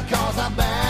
La prima cosa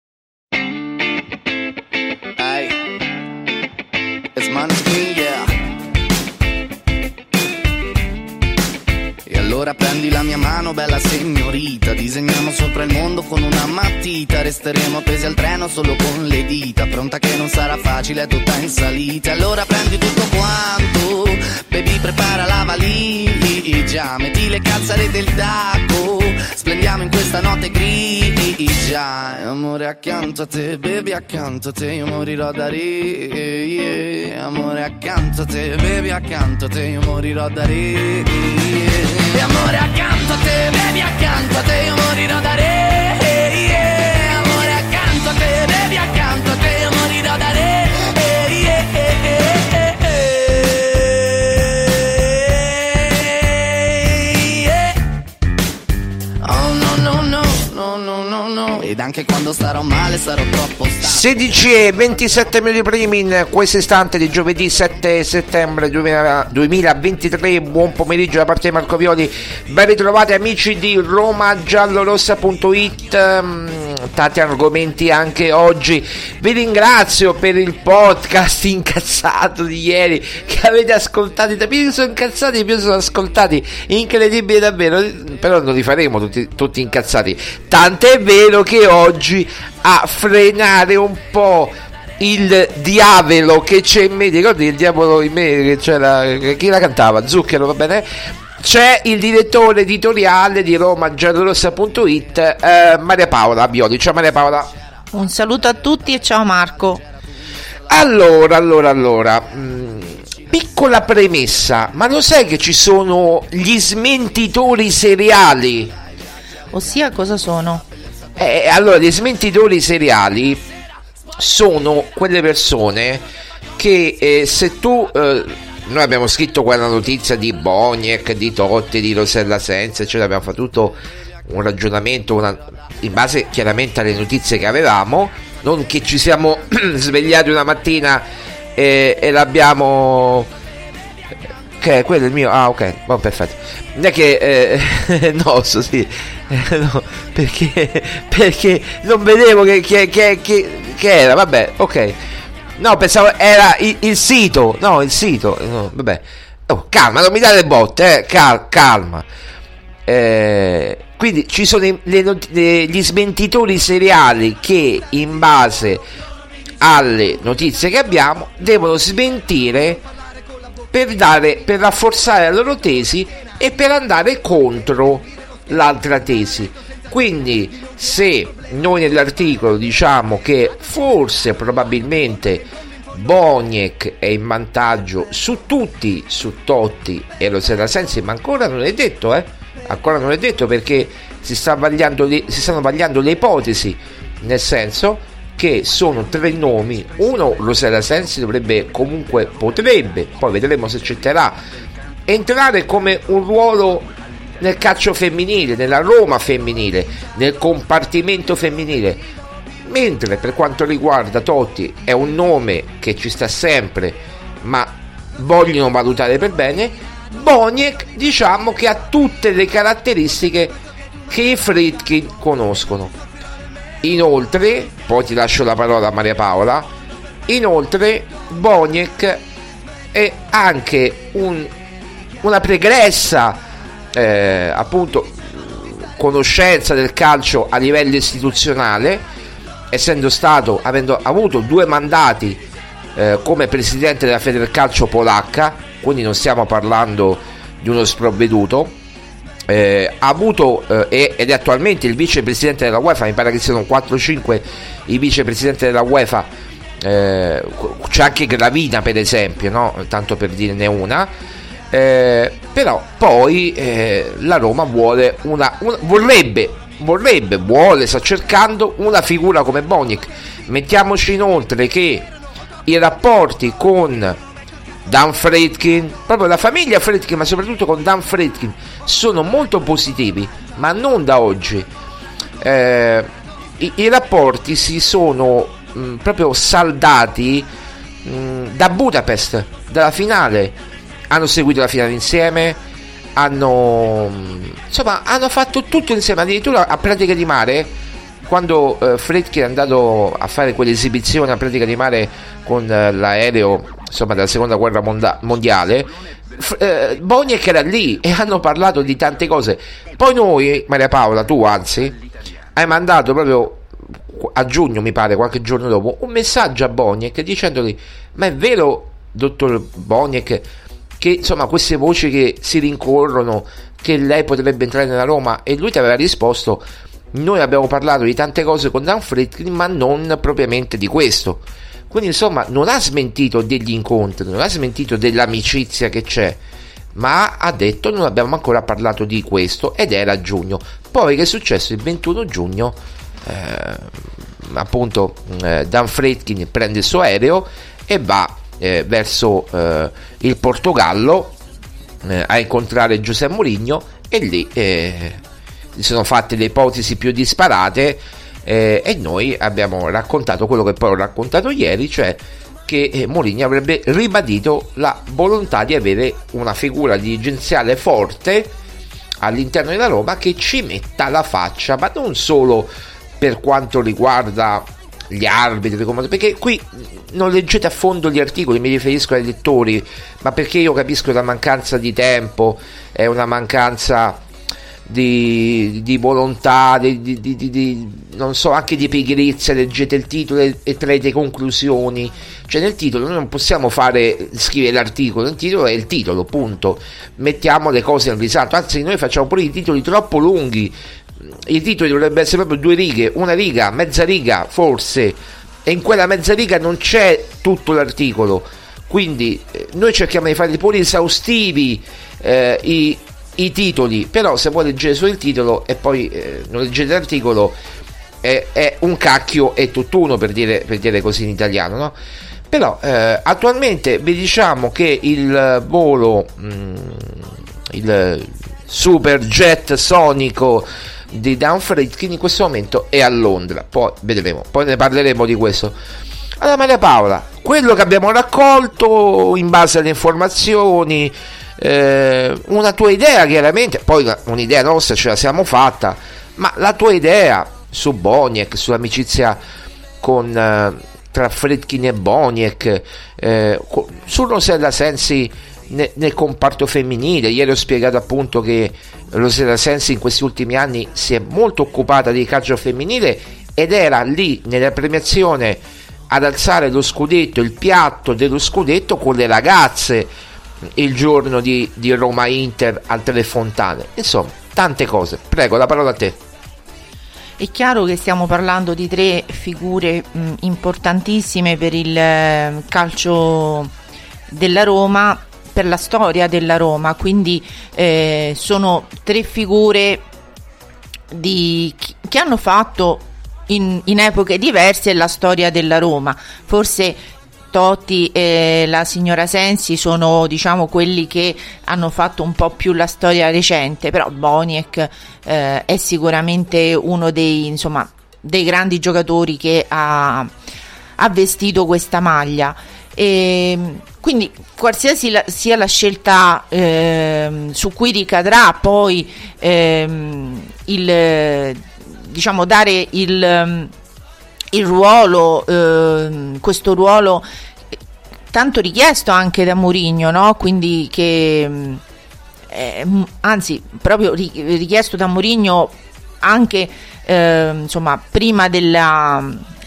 Money, yeah. Allora prendi la mia mano, bella signorita. Disegniamo sopra il mondo con una matita. Resteremo appesi al treno solo con le dita. Pronta che non sarà facile, è tutta in salita. Allora prendi tutto quanto. Baby, prepara la valigia. Metti le calzare del taco. Splendiamo in questa notte grigia. Amore accanto a te, baby accanto a te. Io morirò da re. yeah. Amore accanto a te, baby accanto a te. Io morirò da re. yeah. E amore accanto a te, baby accanto a te. Io morirò da re. Ed anche quando starò male sarò troppo stanco 16 e 27 minuti primi in questo istante di giovedì 7 settembre 2000 2023 buon pomeriggio da parte di Marco Violi. Ben ritrovati amici di romagiallorossa.it tanti argomenti anche oggi. Vi ringrazio per il podcast incazzato di ieri che avete ascoltato. Più sono incazzati più sono ascoltati. Incredibile davvero. Però non li faremo tutti, tutti incazzati. Tant'è vero che oggi a frenare un po' il diavolo che c'è in me, ricordi il diavolo in me che c'era, chi la cantava? Zucchero, va bene? C'è il direttore editoriale di Roma giallorossa.it, eh, Maria Paola Bioli. Ciao Maria Paola. Un saluto a tutti e ciao Marco. Allora, allora, allora. Mh, piccola premessa, ma lo sai che ci sono gli smentitori seriali? Ossia cosa sono? Eh, allora, gli smentitori seriali sono quelle persone che eh, se tu... Eh, noi abbiamo scritto quella notizia di Boniek, di Totti, di Rosella Senza, cioè abbiamo fatto tutto un ragionamento una, in base chiaramente alle notizie che avevamo, non che ci siamo svegliati una mattina e, e l'abbiamo che è quello il mio ah ok oh, perfetto. Non è che eh, no so, sì eh, no, perché perché non vedevo che, che, che, che, era vabbè ok no pensavo era il, il sito. No il sito no, vabbè. Oh, calma non mi date botte eh, cal, calma. Eh, quindi ci sono le, le, gli smentitori seriali che in base alle notizie che abbiamo devono smentire per, dare, per rafforzare la loro tesi e per andare contro l'altra tesi. Quindi se noi nell'articolo diciamo che forse probabilmente Boniek è in vantaggio su tutti, su Totti e lo sarà Sensi, ma ancora non è detto, eh? Ancora non è detto perché si, sta le, si stanno vagliando le ipotesi, nel senso che sono tre nomi. Uno, Rosella Sensi dovrebbe comunque, potrebbe, poi vedremo se accetterà, entrare come un ruolo nel calcio femminile, nella Roma femminile, nel compartimento femminile. Mentre per quanto riguarda Totti è un nome che ci sta sempre, ma vogliono valutare per bene. Boniek diciamo che ha tutte le caratteristiche che i Fritkin conoscono Inoltre, poi ti lascio la parola a Maria Paola, inoltre Boniek è anche un, una pregressa eh, appunto conoscenza del calcio a livello istituzionale, essendo stato, avendo avuto due mandati eh, come presidente della Federcalcio polacca, quindi non stiamo parlando di uno sprovveduto eh, ha avuto eh, ed è attualmente il vicepresidente della UEFA, mi pare che siano 4-5 i vicepresidenti della UEFA, eh, c'è anche Gravina per esempio, no? tanto per dirne una, eh, però poi eh, la Roma vuole una, una, vorrebbe, vorrebbe, vuole, sta cercando una figura come Bonic. Mettiamoci inoltre che i rapporti con Dan Fredkin, proprio la famiglia Fredkin, ma soprattutto con Dan Fredkin, sono molto positivi, ma non da oggi. Eh, i, i, rapporti si sono mh, mm, proprio saldati mh, mm, da Budapest, dalla finale. Hanno seguito la finale insieme, hanno, mm, insomma, hanno fatto tutto insieme, addirittura a pratica di mare quando eh, Fredkin è andato a fare quell'esibizione a pratica di mare con eh, l'aereo insomma della seconda guerra monda- mondiale eh, Boniek era lì e hanno parlato di tante cose. Poi noi Maria Paola tu anzi hai mandato proprio a giugno mi pare qualche giorno dopo un messaggio a Boniek dicendogli ma è vero dottor Boniek che insomma queste voci che si rincorrono che lei potrebbe entrare nella Roma e lui ti aveva risposto noi abbiamo parlato di tante cose con Dan Friedkin ma non propriamente di questo quindi insomma non ha smentito degli incontri, non ha smentito dell'amicizia che c'è, ma ha detto non abbiamo ancora parlato di questo ed era giugno. Poi che è successo? Il 21 giugno eh, appunto eh, Dan Fredkin prende il suo aereo e va eh, verso eh, il Portogallo eh, a incontrare Giuseppe Mourinho e lì eh, sono fatte le ipotesi più disparate eh, e noi abbiamo raccontato quello che poi ho raccontato ieri, cioè che Mourinho avrebbe ribadito la volontà di avere una figura dirigenziale forte all'interno della Roma che ci metta la faccia, ma non solo per quanto riguarda gli arbitri, perché qui non leggete a fondo gli articoli, mi riferisco ai lettori, ma perché io capisco la mancanza di tempo, è una mancanza di, di volontà, di, di, di, non so, anche di pigrizia, leggete il titolo e, e traete conclusioni. Cioè nel titolo noi non possiamo fare, scrivere l'articolo, il titolo è il titolo, punto. Mettiamo le cose in risalto, anzi noi facciamo pure i titoli troppo lunghi. I titoli dovrebbero essere proprio due righe, una riga, mezza riga forse, e in quella mezza riga non c'è tutto l'articolo. Quindi eh, noi cerchiamo di fare pure esaustivi eh, i, i titoli, però se vuoi leggere solo il titolo e poi eh, non leggete l'articolo è, è, un cacchio e tutt'uno per dire, per dire così in italiano, no? Però eh, attualmente vi diciamo che il volo, mh, mm, il super jet sonico di Downfreight in questo momento è a Londra, poi vedremo, poi ne parleremo di questo. Allora Maria Paola, quello che abbiamo raccolto in base alle informazioni, eh, una tua idea chiaramente, poi un'idea nostra ce la siamo fatta, ma la tua idea su Boniek, sull'amicizia con, eh, tra Fredkin e Boniek, eh, su Rosella Sensi nel, nel, comparto femminile. Ieri ho spiegato appunto che Rosella Sensi in questi ultimi anni si è molto occupata di calcio femminile ed era lì nella premiazione ad alzare lo scudetto, il piatto dello scudetto con le ragazze il giorno di, di Roma Inter al Telefontane. Insomma, tante cose. Prego, la parola a te. È chiaro che stiamo parlando di tre figure mh, importantissime per il eh, calcio della Roma, per la storia della Roma, quindi eh, sono tre figure di, che hanno fatto in, in epoche diverse la storia della Roma. Forse Totti e la signora Sensi sono diciamo quelli che hanno fatto un po' più la storia recente, però Boniek eh, è sicuramente uno dei, insomma, dei grandi giocatori che ha, ha vestito questa maglia. E quindi qualsiasi la, sia la scelta eh, su cui ricadrà poi eh, il diciamo dare il il ruolo, eh, questo ruolo tanto richiesto anche da Mourinho, no? quindi che eh, anzi proprio richiesto da Mourinho anche eh, insomma prima della,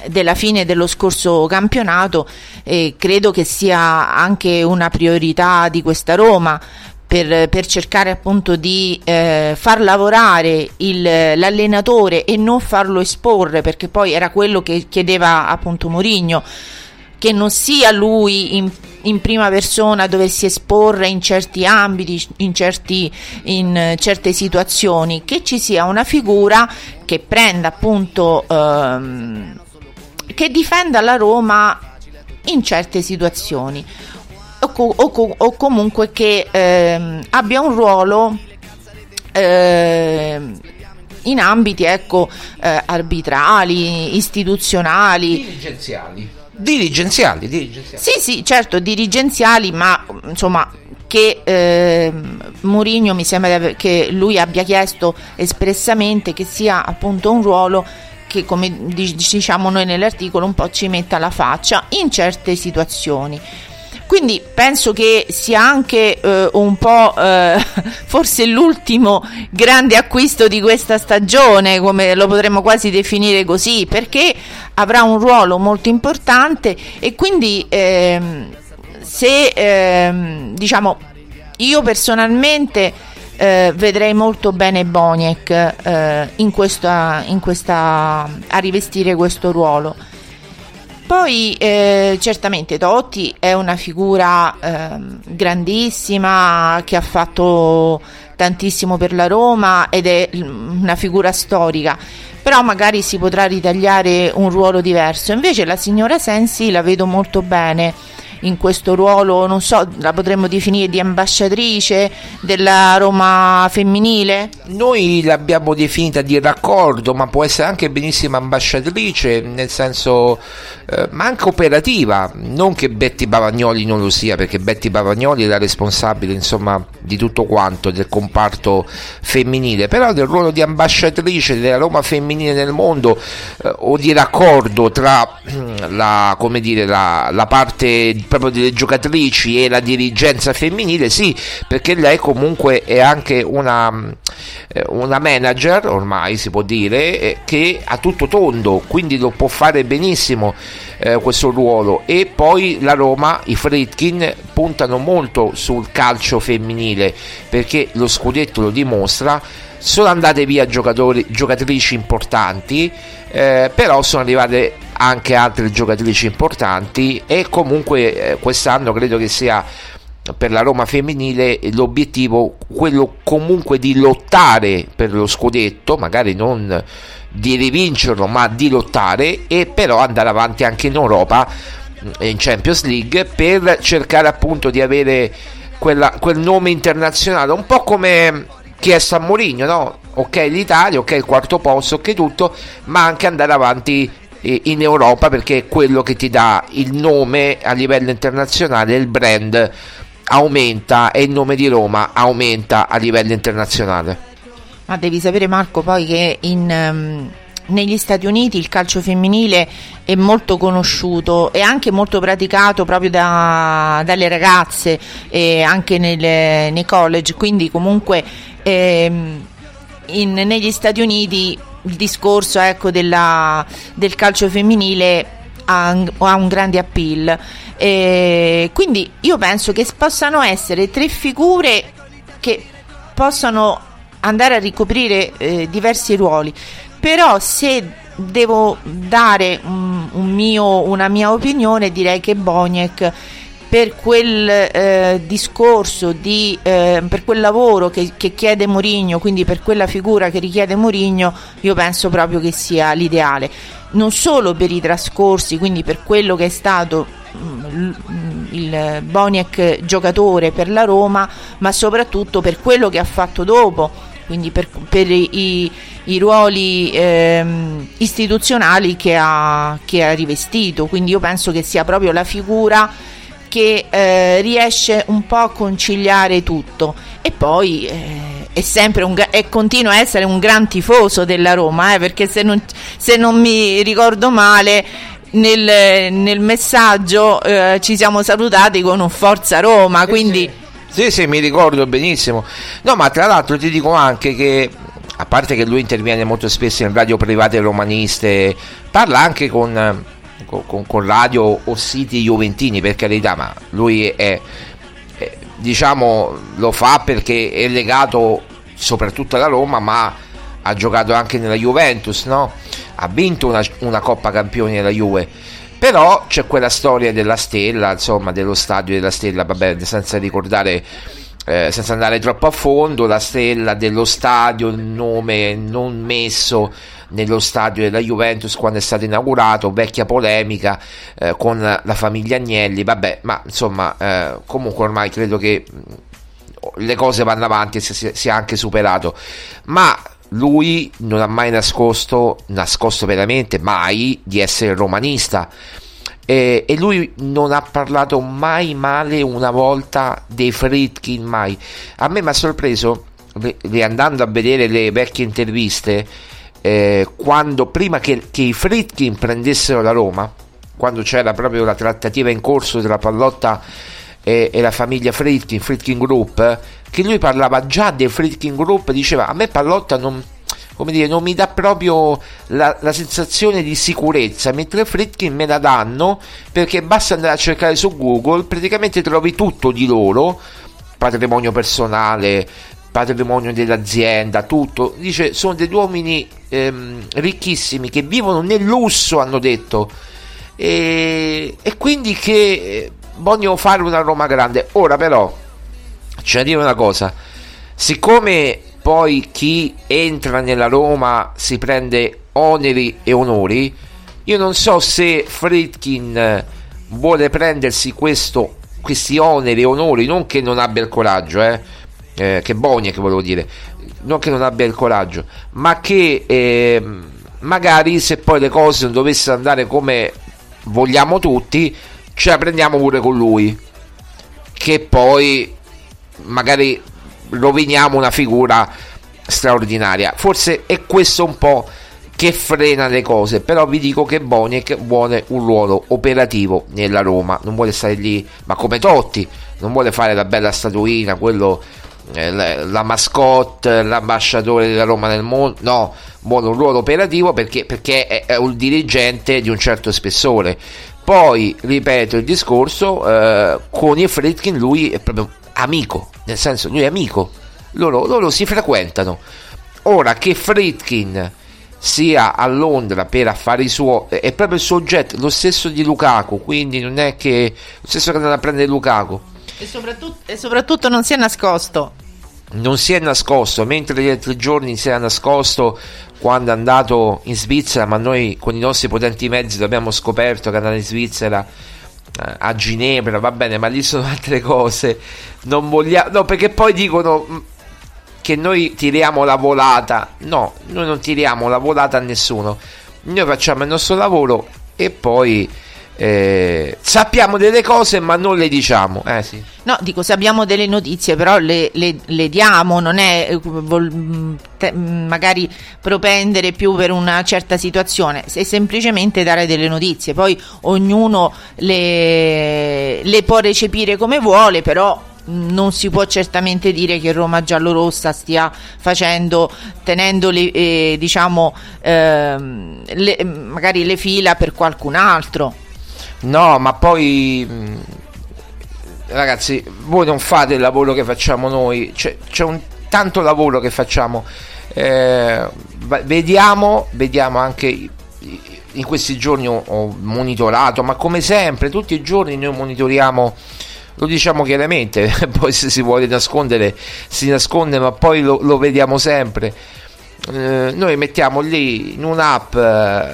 della fine dello scorso campionato eh, credo che sia anche una priorità di questa Roma per, per cercare appunto di eh, far lavorare il, l'allenatore e non farlo esporre perché poi era quello che chiedeva appunto Mourinho che non sia lui in, in, prima persona dovessi esporre in certi ambiti, in, certi, in certe situazioni, che ci sia una figura che prenda appunto, ehm, che difenda la Roma in certe situazioni o, o, o comunque che eh, abbia un ruolo eh, in ambiti ecco, eh, arbitrali, istituzionali, dirigenziali. Dirigenziali, dirigenziali. Sì, sì, certo, dirigenziali, ma insomma che eh, Mourinho mi sembra che lui abbia chiesto espressamente che sia appunto un ruolo che come diciamo noi nell'articolo un po' ci metta la faccia in certe situazioni. Quindi penso che sia anche eh, un po' eh, forse l'ultimo grande acquisto di questa stagione, come lo potremmo quasi definire così, perché avrà un ruolo molto importante e quindi ehm, se ehm, diciamo io personalmente eh, vedrei molto bene Boniek eh, in questa, in questa, a rivestire questo ruolo. Poi eh, certamente Totti è una figura eh, grandissima che ha fatto tantissimo per la Roma ed è una figura storica, però magari si potrà ritagliare un ruolo diverso. Invece la signora Sensi la vedo molto bene in questo ruolo, non so, la potremmo definire di ambasciatrice della Roma femminile? Noi l'abbiamo definita di raccordo, ma può essere anche benissimo ambasciatrice, nel senso, eh, ma anche operativa, non che Betty Bavagnoli non lo sia, perché Betty Bavagnoli è la responsabile, insomma, di tutto quanto del comparto femminile, però del ruolo di ambasciatrice della Roma femminile nel mondo eh, o di raccordo tra la, dire, la, la parte proprio delle giocatrici e la dirigenza femminile, sì, perché lei comunque è anche una, eh, una manager, ormai si può dire, eh, che ha tutto tondo, quindi lo può fare benissimo eh, questo ruolo. E poi la Roma, i Fritkin, puntano molto sul calcio femminile, perché lo scudetto lo dimostra sono andate via giocatrici importanti, eh, però sono arrivate anche altre giocatrici importanti e comunque eh, quest'anno credo che sia per la Roma femminile l'obiettivo quello comunque di lottare per lo scudetto, magari non di rivincerlo, ma di lottare e però andare avanti anche in Europa in Champions League per cercare appunto di avere quella, quel nome internazionale, un po' come chiesto a Mourinho, no? Ok l'Italia, ok il quarto posto, ok tutto, ma anche andare avanti eh, in Europa perché è quello che ti dà il nome a livello internazionale, il brand aumenta e il nome di Roma aumenta a livello internazionale. Ma devi sapere Marco poi che in, um, negli Stati Uniti il calcio femminile è molto conosciuto e anche molto praticato proprio da, dalle ragazze e anche nelle, nei college, quindi comunque ehm, in, negli Stati Uniti il discorso ecco, della, del calcio femminile ha, ha un grande appeal. E quindi io penso che possano essere tre figure che possano andare a ricoprire eh, diversi ruoli, però se devo dare un, un mio, una mia opinione direi che Boniek per quel eh, discorso, di, eh, per quel lavoro che, che chiede Mourinho, quindi per quella figura che richiede Mourinho, io penso proprio che sia l'ideale. Non solo per i trascorsi, quindi per quello che è stato mm, il Boniek giocatore per la Roma, ma soprattutto per quello che ha fatto dopo, quindi per, per i, i, ruoli ehm, istituzionali che ha, che ha rivestito. Quindi io penso che sia proprio la figura che eh, riesce un po' a conciliare tutto e poi eh, è sempre un, e continua a essere un gran tifoso della Roma eh, perché se non, se non, mi ricordo male nel, nel messaggio eh, ci siamo salutati con un Forza Roma quindi sì. sì mi ricordo benissimo no ma tra l'altro ti dico anche che a parte che lui interviene molto spesso in radio private romaniste parla anche con con, con, radio o siti juventini per carità ma lui è, è, diciamo lo fa perché è legato soprattutto alla Roma ma ha giocato anche nella Juventus no? ha vinto una, una Coppa Campioni della Juve però c'è quella storia della stella insomma dello stadio della stella vabbè senza ricordare eh, senza andare troppo a fondo la stella dello stadio il nome non messo nello stadio della Juventus quando è stato inaugurato, vecchia polemica eh, con la famiglia Agnelli, vabbè, ma insomma, eh, comunque ormai credo che mm, le cose vanno avanti e si sia anche superato. Ma lui non ha mai nascosto, nascosto veramente mai, di essere romanista. E, e, lui non ha parlato mai male una volta dei Fritkin, mai. A me mi ha sorpreso, riandando a vedere le vecchie interviste, eh, quando, prima che, che, i Fritkin prendessero la Roma, quando c'era proprio la trattativa in corso tra Pallotta e, e la famiglia Fritkin, Fritkin Group, che lui parlava già del Fritkin Group, diceva a me Pallotta non, come dire, non mi dà proprio la, la, sensazione di sicurezza, mentre Fritkin me la danno perché basta andare a cercare su Google, praticamente trovi tutto di loro, patrimonio personale, patrimonio dell'azienda, tutto. Dice, sono degli uomini ehm, ricchissimi che vivono nel lusso, hanno detto. E, e quindi che eh, vogliono fare una Roma grande. Ora però, c'è da dire una cosa, siccome poi chi entra nella Roma si prende oneri e onori, io non so se Fritkin vuole prendersi questo, questi oneri e onori, non che non abbia il coraggio, eh, eh, che Bonia che volevo dire, non che non abbia il coraggio, ma che eh, magari se poi le cose non dovessero andare come vogliamo tutti, ce la prendiamo pure con lui, che poi magari roviniamo una figura straordinaria. Forse è questo un po' che frena le cose, però vi dico che Boniek vuole un ruolo operativo nella Roma, non vuole stare lì, ma come Totti, non vuole fare la bella statuina, quello eh, la, mascotte, l'ambasciatore della Roma nel mondo, no, vuole un ruolo operativo perché, perché è, un dirigente di un certo spessore. Poi, ripeto il discorso, eh, con i Fritkin lui è proprio amico, nel senso lui è amico, loro, loro si frequentano. Ora che Fritkin sia a Londra per affari suoi, è proprio il soggetto, lo stesso di Lukaku, quindi non è che lo stesso che andrà a prendere Lukaku. E soprattutto, e soprattutto non si è nascosto. Non si è nascosto, mentre gli altri giorni si era nascosto quando è andato in Svizzera, ma noi con i nostri potenti mezzi abbiamo scoperto che è andato in Svizzera eh, a Ginevra, va bene, ma lì sono altre cose. Non vogliamo, no, perché poi dicono mm, che noi tiriamo la volata. No, noi non tiriamo la volata a nessuno. Noi facciamo il nostro lavoro e poi eh, sappiamo delle cose ma non le diciamo. Eh, sì. No, dico sappiamo delle notizie, però le, le, le diamo, non è eh, vol, te, magari propendere più per una certa situazione, è semplicemente dare delle notizie. Poi ognuno le, le può recepire come vuole, però non si può certamente dire che Roma giallorossa stia facendo, tenendo le, eh, diciamo, eh, le, magari le fila per qualcun altro. No, ma poi ragazzi, voi non fate il lavoro che facciamo noi, c'è, c'è un tanto lavoro che facciamo. Eh, vediamo, vediamo anche in questi giorni ho, ho monitorato, ma come sempre, tutti i giorni noi monitoriamo lo diciamo chiaramente, poi se si vuole nascondere si nasconde, ma poi lo, lo vediamo sempre. Eh, noi mettiamo lì in un'app, eh,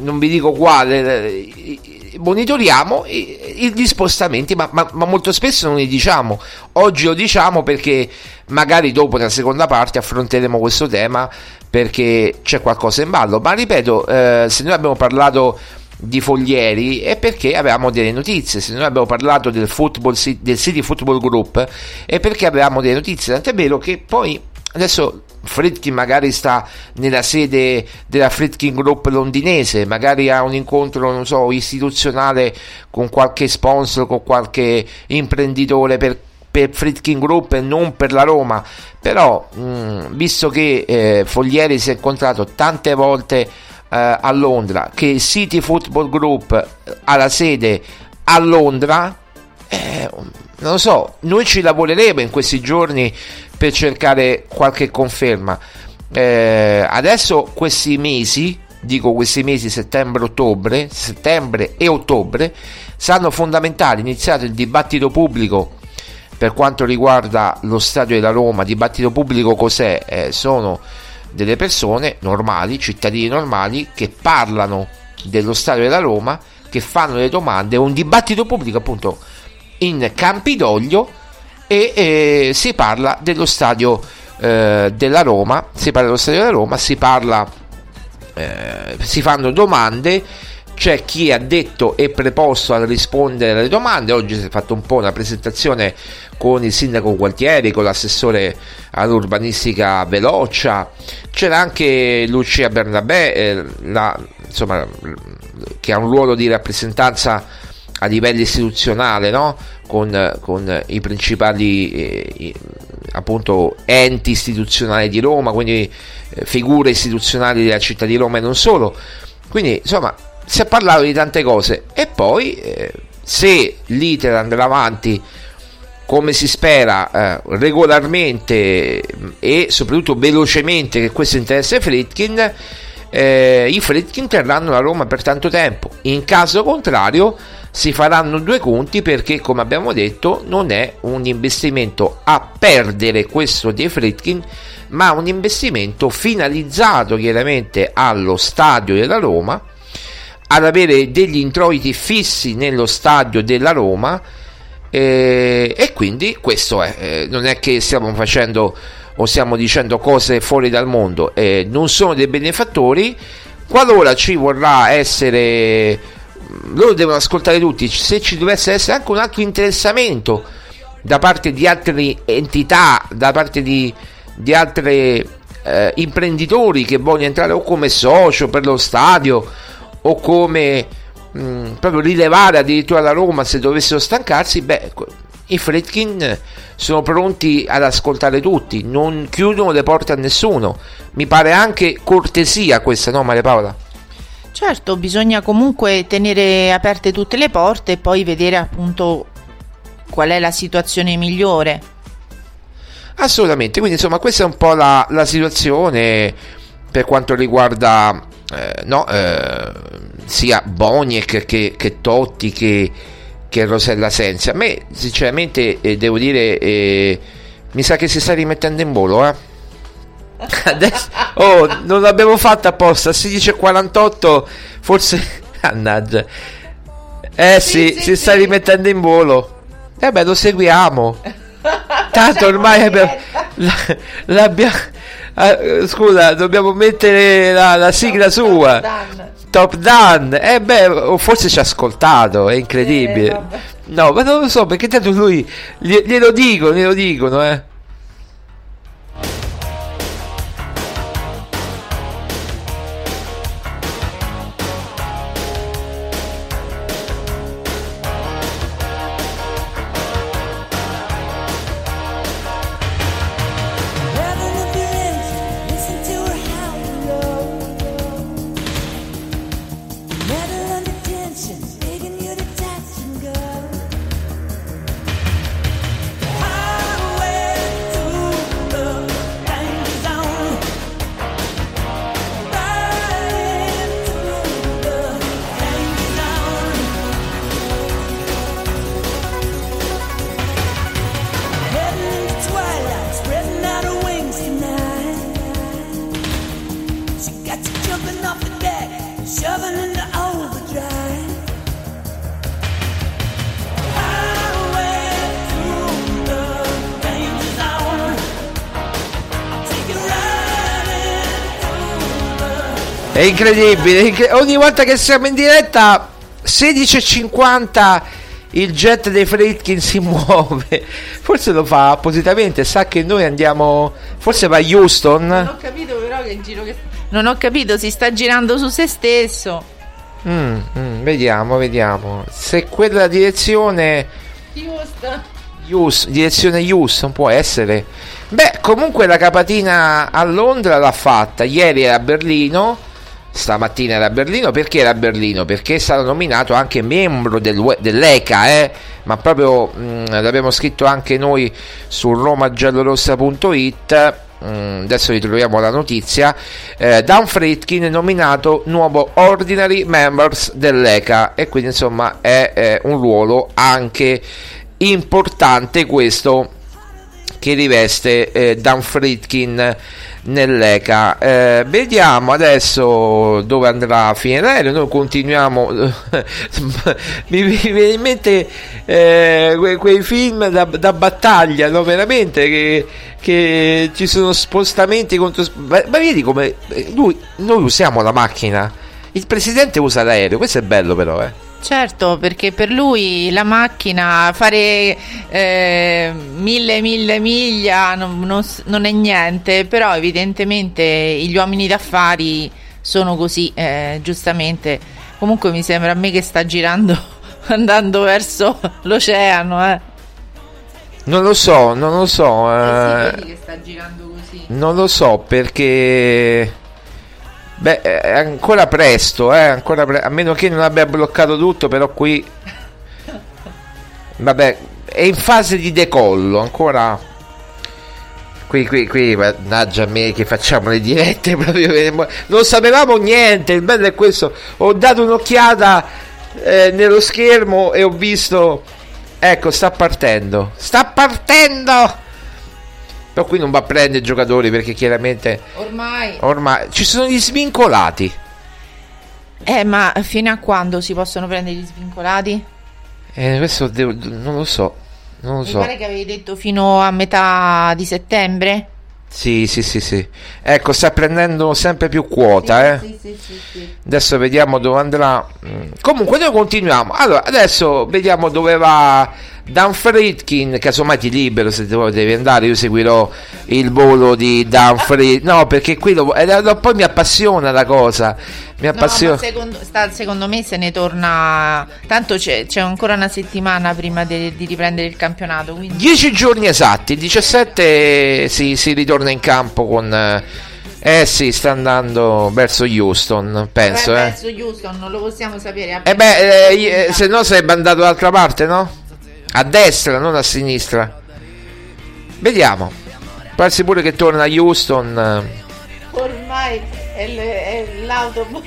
non vi dico quale, eh, monitoriamo gli spostamenti, ma, ma, ma, molto spesso non li diciamo. Oggi lo diciamo perché magari dopo nella seconda parte affronteremo questo tema perché c'è qualcosa in ballo. Ma ripeto, eh, se noi abbiamo parlato di Foglieri è perché avevamo delle notizie. Se noi abbiamo parlato del, football, del City Football Group è perché avevamo delle notizie. Tant'è vero che poi adesso Fritkin magari sta nella sede della Fritkin Group londinese, magari ha un incontro, non so, istituzionale con qualche sponsor, con qualche imprenditore per, per Fritkin Group e non per la Roma. Però, mh, visto che eh, Foglieri si è incontrato tante volte eh, a Londra, che City Football Group ha la sede a Londra, eh, non lo so, noi ci lavoreremo in questi giorni per cercare qualche conferma. Eh, adesso questi mesi, dico questi mesi settembre-ottobre, settembre e ottobre, saranno fondamentali. Iniziato il dibattito pubblico per quanto riguarda lo stadio della Roma. Dibattito pubblico cos'è? Eh, sono delle persone normali, cittadini normali, che parlano dello stadio della Roma, che fanno le domande, un dibattito pubblico appunto in Campidoglio e eh, si parla dello stadio eh, della Roma, si parla dello stadio della Roma, si parla, eh, si fanno domande c'è chi ha detto e preposto a rispondere alle domande. Oggi si è fatto un po' una presentazione con il sindaco Gualtieri, con l'assessore all'urbanistica Veloccia. C'era anche Lucia Bernabé, eh, la, insomma, che ha un ruolo di rappresentanza a livello istituzionale no? con, con, i principali eh, appunto enti istituzionali di Roma, quindi eh, figure istituzionali della città di Roma e non solo. Quindi insomma si è parlato di tante cose e poi eh, se l'iter andrà avanti come si spera eh, regolarmente e soprattutto velocemente che questo interessa ai Fritkin eh, i Fritkin terranno la Roma per tanto tempo in caso contrario si faranno due conti perché come abbiamo detto non è un investimento a perdere questo dei Fritkin ma un investimento finalizzato chiaramente allo stadio della Roma ad avere degli introiti fissi nello stadio della Roma eh, e quindi questo è, eh, non è che stiamo facendo o stiamo dicendo cose fuori dal mondo, eh, non sono dei benefattori, qualora ci vorrà essere, loro devono ascoltare tutti, se ci dovesse essere anche un altro interessamento da parte di altre entità, da parte di, di altre eh, imprenditori che vogliono entrare o come socio per lo stadio o come mh, mm, proprio rilevare addirittura la Roma se dovessero stancarsi, beh, i Fredkin sono pronti ad ascoltare tutti, non chiudono le porte a nessuno. Mi pare anche cortesia questa, no Maria Paola? Certo, bisogna comunque tenere aperte tutte le porte e poi vedere appunto qual è la situazione migliore. Assolutamente, quindi insomma questa è un po' la, la situazione per quanto riguarda eh, no, eh, sia Boniek che, che Totti che, che, Rosella Senza. A me sinceramente eh, devo dire, eh, mi sa che si sta rimettendo in volo. Eh. Adesso, oh, non l'abbiamo fatta apposta, 16.48, forse... Mannaggia. Eh sì, sì si sta rimettendo in volo. Eh beh, lo seguiamo. Tanto ormai abbiamo, l'abbiamo... Uh, scusa, dobbiamo mettere la, la sigla sua. Top Done. Eh beh, forse ci ha ascoltato, è incredibile. Eh, no, ma non lo so, perché tanto lui glielo dicono, glielo dicono, eh. È incredibile, incre- ogni volta che siamo in diretta 16.50 il jet dei Fredkin si muove. Forse lo fa appositamente, sa che noi andiamo, forse va a Houston. Non ho capito però che giro che... Non ho capito, si sta girando su se stesso. Mm, mm, vediamo, vediamo. Se quella direzione... Houston. Houston, direzione Houston può essere. Beh, comunque la capatina a Londra l'ha fatta. Ieri era a Berlino stamattina era a Berlino. Perché era a Berlino? Perché è stato nominato anche membro del, dell'ECA, eh? ma proprio mh, mm, l'abbiamo scritto anche noi su romagiallorossa.it. Mm, adesso ritroviamo la notizia. Eh, Dan Fritkin è nominato nuovo Ordinary Members dell'ECA e quindi insomma è eh, un ruolo anche importante questo che riveste eh, Dan Fritkin nell'ECA. Eh, vediamo adesso dove andrà a finire l'aereo. Noi continuiamo. mi, viene in mente eh, que, quei film da, da battaglia, no? veramente che, che, ci sono spostamenti contro. Ma, ma vedi come eh, lui, noi usiamo la macchina, il presidente usa l'aereo. Questo è bello, però, eh. Certo, perché per lui la macchina, fare eh, mille, mille miglia non, non, non, è niente, però evidentemente gli uomini d'affari sono così, eh, giustamente. Comunque mi sembra a me che sta girando, andando verso l'oceano. Eh. Non lo so, non lo so. Eh, sì, che sta girando così. Non lo so perché Beh, è ancora presto, eh, ancora pre- a meno che non abbia bloccato tutto, però qui... Vabbè, è in fase di decollo, ancora... Qui, qui, qui, mannaggia me che facciamo le dirette proprio... Non sapevamo niente, il bello è questo. Ho dato un'occhiata eh, nello schermo e ho visto... Ecco, sta partendo. Sta partendo! Però qui non va a prendere giocatori perché chiaramente... Ormai... Ormai ci sono gli svincolati. Eh, ma fino a quando si possono prendere gli svincolati? Eh, questo devo, non lo so. Non lo Mi so. pare che avevi detto fino a metà di settembre. Sì, sì, sì, sì. Ecco, sta prendendo sempre più quota, sì, eh. Sì, sì, sì, Adesso vediamo dove andrà. Mm. Comunque noi continuiamo. Allora, adesso vediamo dove va Dan Fritkin, casomai ti libero se devi andare, io seguirò il volo di Dan Fritkin. No, perché qui lo, eh, poi mi appassiona la cosa. Mi appassiona. No, secondo, sta, secondo, me se ne torna. Tanto c'è, c'è ancora una settimana prima de, di riprendere il campionato. Quindi... Dieci giorni esatti, il 17 si, si ritorna in campo con. Eh sì, sta andando verso Houston, penso. Beh, eh. Verso Houston, non lo possiamo sapere. Eh beh, eh, se no sarebbe andato dall'altra parte, no? A destra, non a sinistra. Vediamo. Parsi pure che torna a Houston. Ormai è, l- è l'autobus.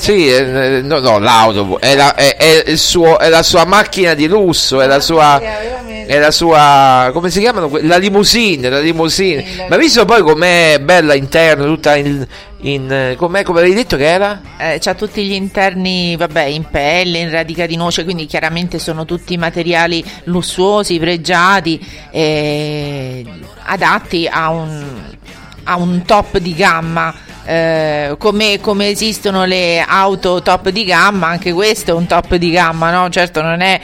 Sì, eh, no, no, l'autobus è la, è, è, suo, è la, sua macchina di lusso, è la sua, è la sua, come si chiamano? La limousine, la limousine. Sì, la Ma visto poi com'è bella interno, tutta in, in com'è, come avevi detto che era? Eh, c'ha tutti gli interni, vabbè, in pelle, in radica di noce, quindi chiaramente sono tutti materiali lussuosi, pregiati, eh, adatti a un, a un top di gamma. Eh, come, come, esistono le auto top di gamma, anche questo è un top di gamma, no? Certo non è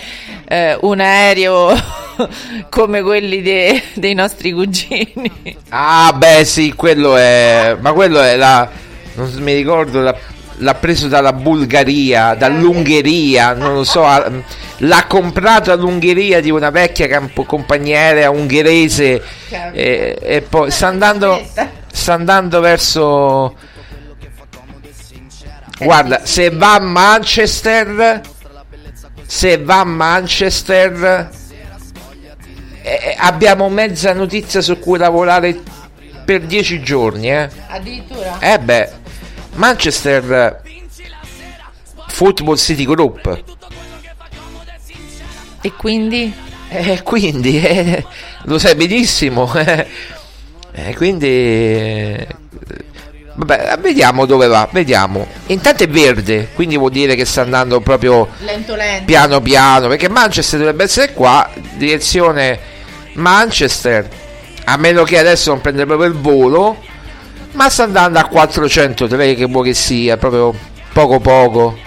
eh, un aereo come quelli de, dei nostri cugini. Ah, beh, sì, quello è. Ma quello è la. Non mi ricordo, la, l'ha preso dalla Bulgaria, dall'Ungheria, non lo so. L'ha comprato all'Ungheria di una vecchia campo, compagnia aerea ungherese. E, e poi sta andando sta andando verso guarda se va a Manchester se va a Manchester eh, abbiamo mezza notizia su cui lavorare per dieci giorni eh. addirittura? Eh beh Manchester Football City Group. E quindi? Eh, quindi eh, lo sai benissimo eh. Eh, quindi vabbè, vediamo dove va, vediamo. Intanto è verde, quindi vuol dire che sta andando proprio lento, lento. piano piano, perché Manchester dovrebbe essere qua, direzione Manchester, a meno che adesso non prenda proprio il volo, ma sta andando a 403 che vuoi che sia, proprio poco poco.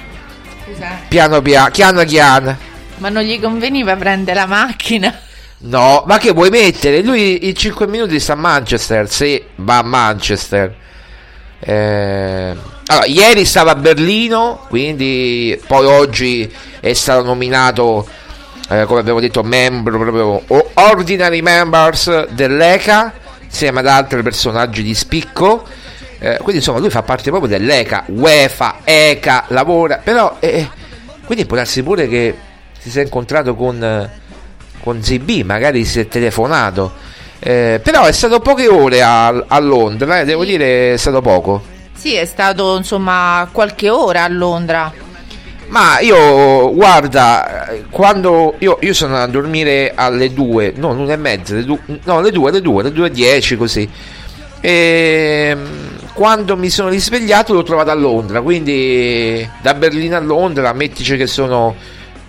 Scusa. Piano piano, chiano chiano. Ma non gli conveniva prendere la macchina? No, ma che vuoi mettere? Lui in 5 minuti sta a Manchester. Sì, va a Manchester. Eh, allora, ieri stava a Berlino, quindi poi oggi è stato nominato, eh, come abbiamo detto, membro proprio ordinary members dell'ECA, insieme ad altri personaggi di spicco. Eh, quindi insomma lui fa parte proprio dell'ECA, UEFA, ECA, lavora, però eh, quindi può darsi pure che si sia incontrato con con ZB, magari si è telefonato. Eh, però è stato poche ore a, a Londra, eh, devo dire è stato poco. Sì, è stato insomma qualche ora a Londra. Ma io, guarda, quando io, io sono andato a dormire alle 2, no, l'una e mezza, le due, no, alle 2, alle 2, alle 2 e 10 così. E quando mi sono risvegliato l'ho trovato a Londra, quindi da Berlino a Londra, mettici che sono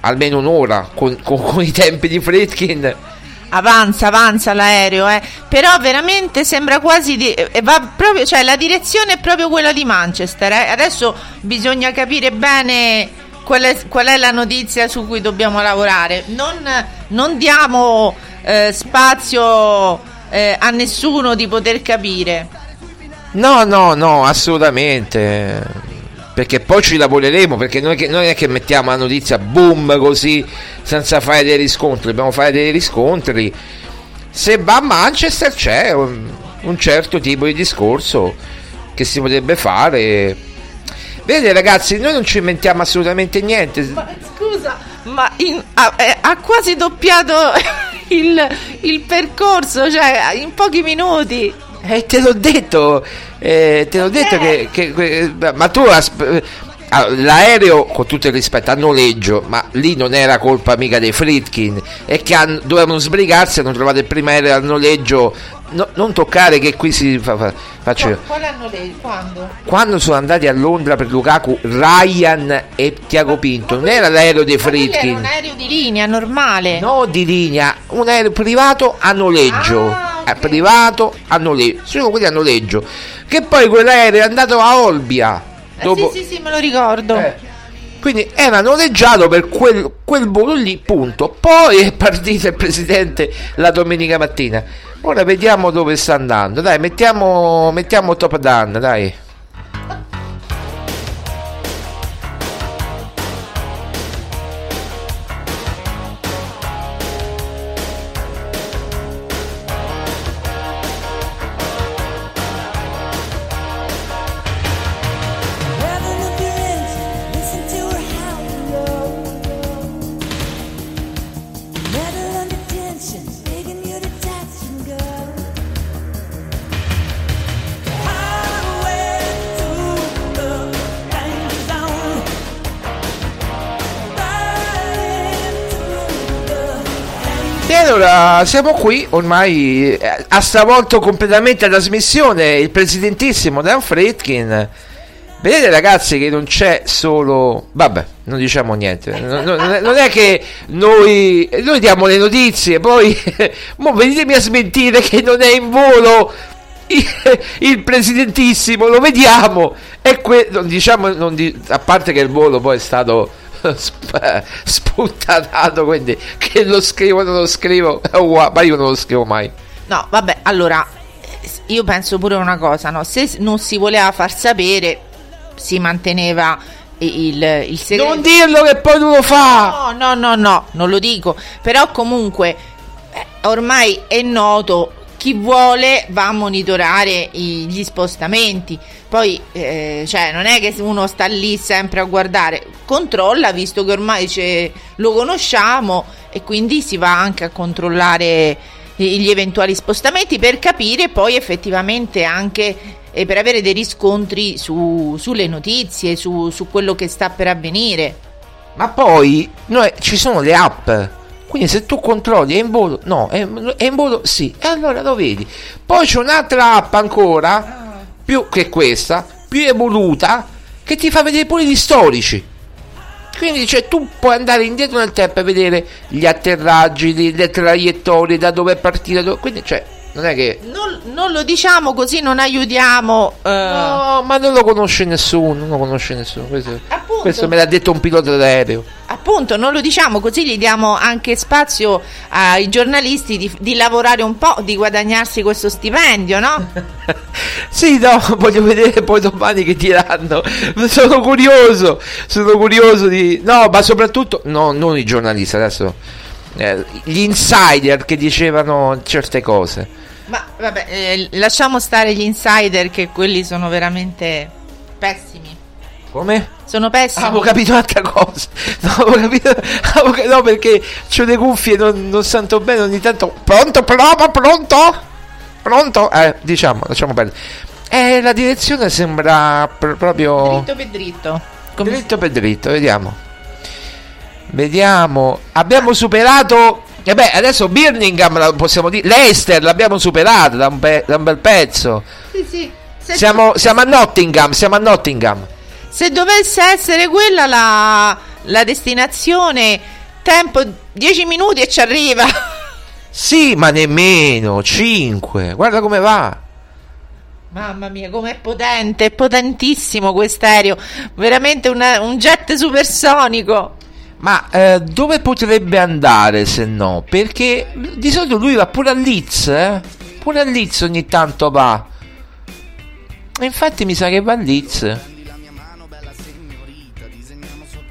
almeno un'ora con, con, con i tempi di Fritkin avanza, avanza l'aereo, eh. però veramente sembra quasi di, eh, va proprio, cioè la direzione è proprio quella di Manchester. Eh. Adesso bisogna capire bene qual è, qual è, la notizia su cui dobbiamo lavorare. Non, non diamo eh, spazio eh, a nessuno di poter capire. No, no, no, assolutamente perché poi ci lavoreremo perché non è, che, non è che mettiamo la notizia boom così senza fare dei riscontri. Dobbiamo fare dei riscontri. Se va a Manchester c'è un, un certo tipo di discorso che si potrebbe fare. Vedete ragazzi noi non ci inventiamo assolutamente niente. Ma, scusa ma in, ha, eh, ha, quasi doppiato il, il percorso cioè in pochi minuti eh, te l'ho detto, eh, te l'ho detto che, che, che, ma tu asp- l'aereo con tutto il rispetto a noleggio, ma lì non era colpa mica dei Fritkin, è che han, dovevano sbrigarsi, hanno trovato il primo aereo a noleggio. No, non toccare che qui si fa, fa, faccio. Qual hanno lei? Quando? Quando sono andati a Londra per Lukaku, Ryan e Tiago Pinto, non era l'aereo dei Fritkin. Era un aereo di linea normale. No, di linea, un aereo privato a noleggio. Ah. Privato a noleggio, sono quelli a noleggio. Che poi quell'aereo è andato a Olbia. Eh, dopo... Sì, sì, sì, me lo ricordo. Eh. Quindi era noleggiato per quel, quel volo lì, punto. Poi è partito il presidente la domenica mattina. Ora vediamo dove sta andando. Dai, mettiamo, mettiamo top down, dai. Siamo qui, ormai eh, ha stravolto completamente la trasmissione il presidentissimo Dan Fritkin. Vedete ragazzi che non c'è solo... Vabbè, non diciamo niente. Non, non- è che noi, noi diamo le notizie, poi... mo venitemi a smentire che non è in volo il, presidentissimo, lo vediamo. E que- diciamo, non di- a parte che il volo poi è stato sp- sputtanato, quindi che lo scrivo o non lo scrivo, ma io non lo scrivo mai. No, vabbè, allora eh, io penso pure una cosa, no? Se non si voleva far sapere, si manteneva il, il segreto. Non dirlo che poi non lo fa! No, no, no, no, non lo dico. Però comunque eh, ormai è noto chi vuole va a monitorare gli spostamenti. Poi, eh, cioè, non è che uno sta lì sempre a guardare, controlla visto che ormai lo conosciamo e quindi si va anche a controllare gli eventuali spostamenti per capire poi effettivamente anche e per avere dei riscontri su- sulle notizie, su, su quello che sta per avvenire. Ma poi noi- ci sono le app. Quindi se tu controlli è in volo, no, è, è in volo, sì, e allora lo vedi. Poi c'è un'altra app ancora, più che questa, più evoluta, che ti fa vedere pure gli storici. Quindi cioè, tu puoi andare indietro nel tempo e vedere gli atterraggi, le, traiettorie, da dove è partita. dove- Quindi, cioè, non è che. Non, non lo diciamo così, non aiutiamo. eh, No, ma non lo conosce nessuno, non lo conosce nessuno. Questo, questo me l'ha detto un pilota d'aereo. Appunto, non lo diciamo così, gli diamo anche spazio ai giornalisti di, di lavorare un po', di guadagnarsi questo stipendio, no? Sì, no, voglio vedere poi domani che diranno. Sono curioso, sono curioso di... No, ma soprattutto, no, non i giornalisti, adesso... eh, gli insider che dicevano certe cose. Ma vabbè, eh, lasciamo stare gli insider che quelli sono veramente pessimi. Come? Sono pessimi. Avevo capito un'altra cosa. No, avevo capito... avevo no, perché ho le cuffie, non, non sento bene ogni tanto... Pronto, prova, pronto? Pronto? Eh, diciamo, lasciamo perdere. Eh, la direzione sembra pr- proprio... Dritto per dritto. Dritto per dritto, vediamo. Vediamo. Abbiamo superato. E beh, adesso Birmingham possiamo dire. Leicester l'abbiamo superata da un, be- da un bel pezzo. Sì, sì. Siamo, siamo a Nottingham. Siamo a Nottingham. se dovesse essere quella la, la destinazione, tempo 10 minuti e ci arriva. Sì, ma nemmeno 5. Guarda come va. Mamma mia, com'è potente, è potentissimo quest'aereo. Veramente una- un jet supersonico. Ma eh, dove potrebbe andare se no? Perché di solito lui va pure a Leeds, eh? Pure a Leeds ogni tanto va. E infatti mi sa che va a Leeds.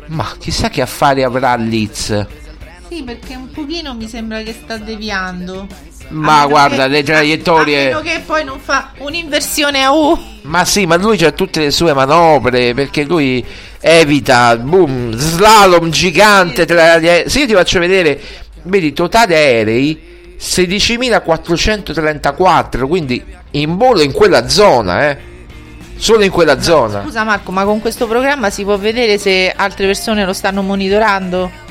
Ma chissà che affari avrà a Leeds. Sì, perché un pochino mi sembra che sta deviando. Ma guarda, che- le traiettorie. A che poi non fa un'inversione a U. Ma sì, ma lui ha tutte le sue manovre perché lui evita boom, slalom gigante tra gli. Se io ti faccio vedere, vedi, totale aerei 16.434, quindi in volo in quella zona, eh. Solo in quella zona. Scusa Marco, ma con questo programma si può vedere se altre persone lo stanno monitorando?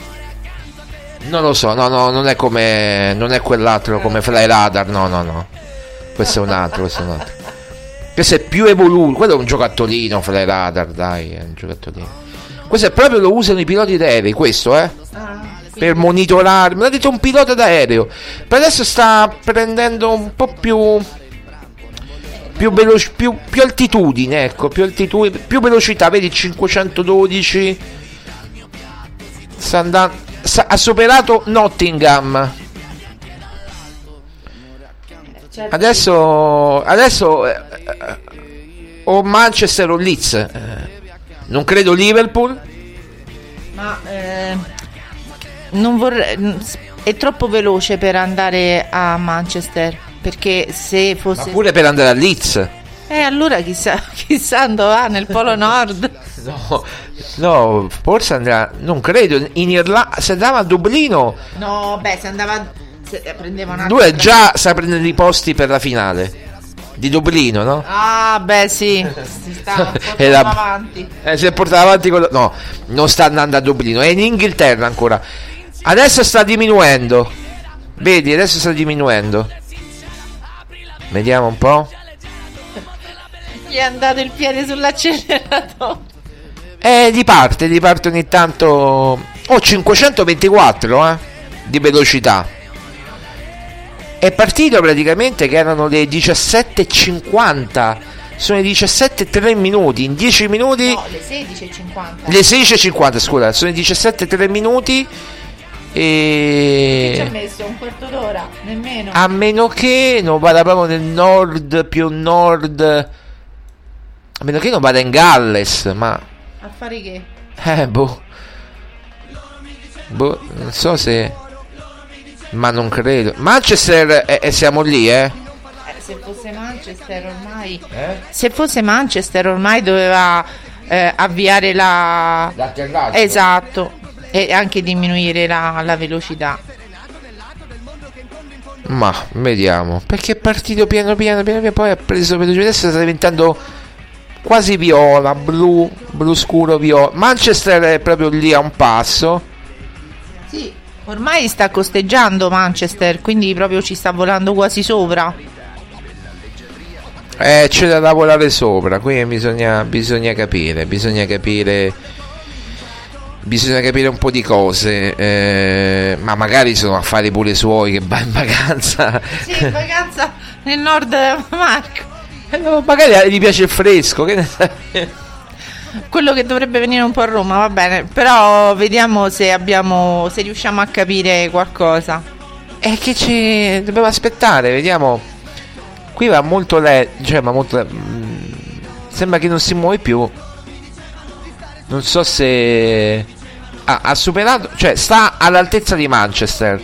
Non lo so, no, no, non è come non è quell'altro come Fly Radar, no, no, no. Questo è un altro, questo è un altro. Questo è più evoluto, quello è un giocattolino Fly Radar, dai, è un giocattolino. Questo è proprio lo usano i piloti d'aerei, questo, eh? per monitorare. Me l'ha detto un pilota d'aereo. Per adesso sta prendendo un po' più. Più, veloci- più, più altitudine, ecco, più altitudine, più velocità, vedi 512. sta andando, ha superato Nottingham. Certo. Adesso, adesso eh, eh, o Manchester o Leeds. eh, non credo Liverpool. Ma eh, non vorrei. È troppo veloce per andare a Manchester. Perché se Ma fosse. pure per andare a Leeds. Eh, allora chissà, chissà dove va nel Polo Nord. No, no, forse andrà. Non credo. In Irlanda. Se andava a Dublino. No, beh, se andava. Se prendeva una. Lui già sta prendendo i posti per la finale. Di Dublino, no? Ah, beh, sì. Si sta portando avanti. Eh, si è portato avanti con... No, non sta andando a Dublino, è in Inghilterra ancora. Adesso sta diminuendo. Vedi, adesso sta diminuendo. Vediamo un po'. Gli è andato il piede sull'acceleratore. Eh, di parte, di parte ogni tanto. Oh, 524 eh, di velocità. È partito praticamente che erano le 17.50. Sono le 17.3 minuti. In 10 minuti. No, le 16.50. Le 16.50, scusa, sono i 17.3 minuti. Ci ha E. messo un quarto d'ora, nemmeno. A meno che non vada proprio nel nord, più nord. A meno che non vada in Galles, ma. A fare che? Eh, boh. Boh, non so se. Ma non credo. Manchester, eh, eh, siamo lì, eh. Eh, se fosse Manchester ormai. Se fosse Manchester ormai doveva eh, avviare la. L'atterraggio. Esatto. E anche diminuire la, la velocità. Ma vediamo. Perché è partito piano piano, piano piano, poi ha preso velocità. Adesso sta diventando quasi viola, blu, blu scuro, viola. Manchester è proprio lì a un passo. Sì. Ormai sta costeggiando Manchester, quindi proprio ci sta volando quasi sopra. Eh, c'è da lavorare sopra. Qui bisogna, bisogna capire, bisogna capire. Bisogna capire un po' di cose. eh, ma magari sono affari pure suoi che va in vacanza. Sì, in vacanza nel nord Marco. Eh, no, magari gli piace il fresco. Che ne sai? Quello che dovrebbe venire un po' a Roma, va bene. Però vediamo se abbiamo. se riusciamo a capire qualcosa. E che ci dobbiamo aspettare, vediamo. Qui va molto lento, cioè ma molto le- mm, sembra che non si muove più. Non so se ha, ha superato, cioè sta all'altezza di Manchester.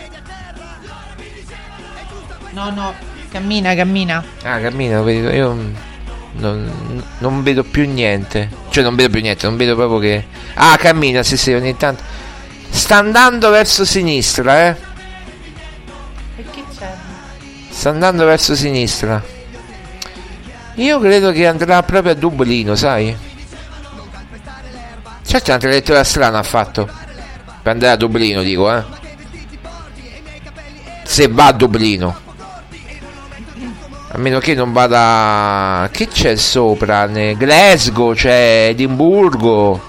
No, no, cammina, cammina. Ah, cammina, vedo, io non, non vedo più niente. Cioè non vedo più niente, non vedo proprio che Ah, cammina, sì, sì, ogni tanto. Sta andando verso sinistra, eh. E che c'è? Sta andando verso sinistra. Io credo che andrà proprio a Dublino, sai? Certo, una lettura strana ha fatto. Per andare a Dublino, dico, eh. Se va a Dublino. A meno che non vada. Che c'è sopra? Ne- Glasgow, c'è Edimburgo.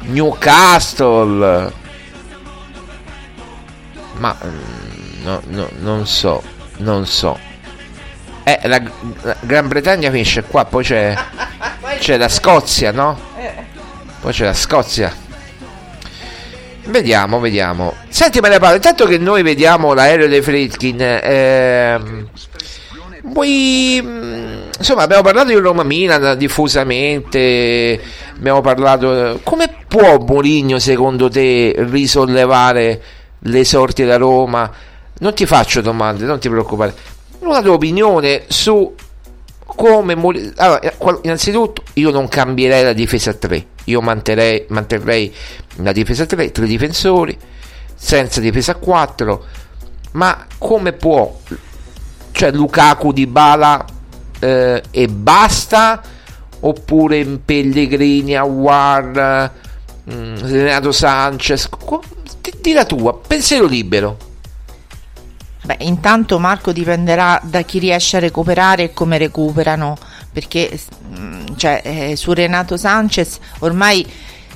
Newcastle. Ma mm, no, no, non so, non so. Eh, la, la Gran Bretagna finisce qua, poi c'è, c'è la Scozia, no? Poi c'è la Scozia. Vediamo, vediamo. Senti Maria Paola, intanto che noi vediamo l'aereo dei Fritkin, ehm, vuoi, mm, insomma, abbiamo parlato di Roma Milan diffusamente, abbiamo parlato. Come può Mourinho, secondo te, risollevare le sorti della Roma? Non ti faccio domande, non ti preoccupare. Una tua opinione su come Mourinho. Allora, eh, innanzitutto, io non cambierei la difesa a 3. Io manterrei, manterrei la difesa a 3, tre difensori, senza difesa a 4. Ma come può cioè Lukaku di Bala eh, e basta oppure Pellegrini, Awar mm, Renato Sanchez Co- di la tua pensiero libero Beh, intanto Marco dipenderà da chi riesce a recuperare e come recuperano, perché mm, cioè, eh, su Renato Sanchez ormai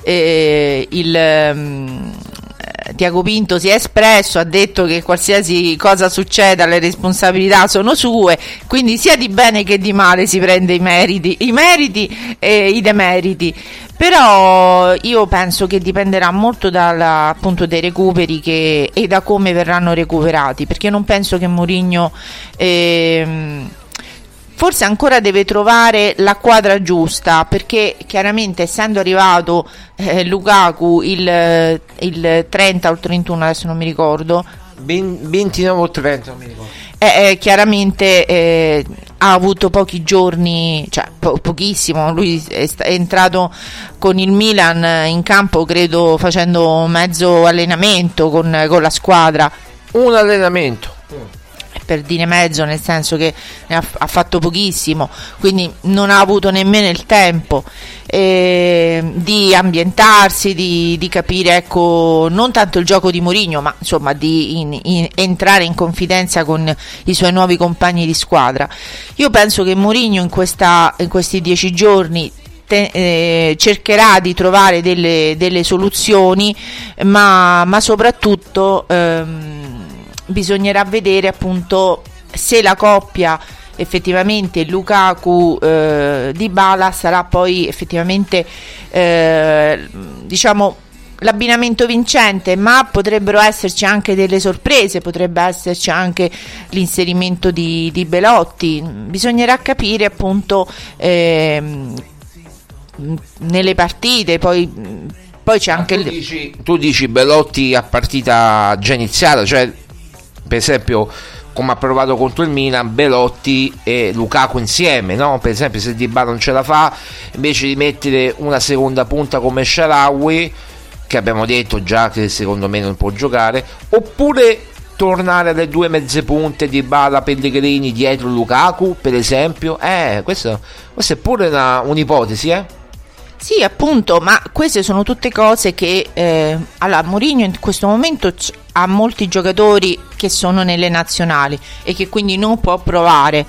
eh, il eh, Tiago Pinto si è espresso, ha detto che qualsiasi cosa succeda le responsabilità sono sue, quindi sia di bene che di male si prende i meriti, i meriti e i demeriti. Però io penso che dipenderà molto dal, appunto dai recuperi che, e da come verranno recuperati, perché non penso che Mourinho ehm, forse ancora deve trovare la quadra giusta, perché chiaramente essendo arrivato eh, Lukaku il, il 30 o il 31, adesso non mi ricordo, 29 o 30, non mi ricordo. Eh, eh, chiaramente eh, ha avuto pochi giorni, cioè po- pochissimo, lui è, st- è, entrato con il Milan in campo credo facendo mezzo allenamento con, con la squadra. Un allenamento per dire mezzo, nel senso che ne ha, ha fatto pochissimo, quindi non ha avuto nemmeno il tempo eh, di ambientarsi, di, di, capire ecco, non tanto il gioco di Mourinho, ma insomma di in, in, entrare in confidenza con i suoi nuovi compagni di squadra. Io penso che Mourinho in, in questi dieci giorni eh, cercherà di trovare delle, delle soluzioni, ma, ma soprattutto ehm, bisognerà vedere appunto se la coppia effettivamente Lukaku eh, di Bala sarà poi effettivamente eh, diciamo l'abbinamento vincente, ma potrebbero esserci anche delle sorprese, potrebbe esserci anche l'inserimento di, di Belotti. Bisognerà capire appunto eh, nelle partite, poi, poi c'è anche tu, dici, tu dici Belotti a partita già iniziata, cioè per esempio come ha provato contro il Milan Belotti e Lukaku insieme no? per esempio se Di Bala non ce la fa invece di mettere una seconda punta come Sharawi che abbiamo detto già che secondo me non può giocare oppure tornare alle due mezze punte di Bala Pellegrini dietro Lukaku per esempio eh questo, questa è pure una, un'ipotesi eh sì, appunto, ma queste sono tutte cose che eh, allora, Mourinho in questo momento ha molti giocatori che sono nelle nazionali e che quindi non può provare.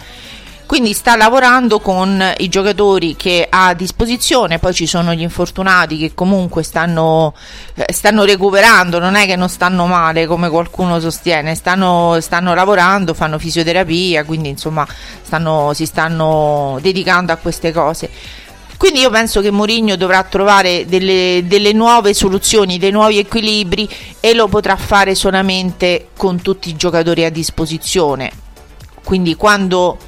Quindi sta lavorando con i giocatori che ha a disposizione, poi ci sono gli infortunati che comunque stanno, eh, stanno recuperando, non è che non stanno male come qualcuno sostiene, stanno, stanno lavorando, fanno fisioterapia, quindi insomma stanno, si stanno dedicando a queste cose quindi io penso che Mourinho dovrà trovare delle, delle, nuove soluzioni, dei nuovi equilibri e lo potrà fare solamente con tutti i giocatori a disposizione. Quindi quando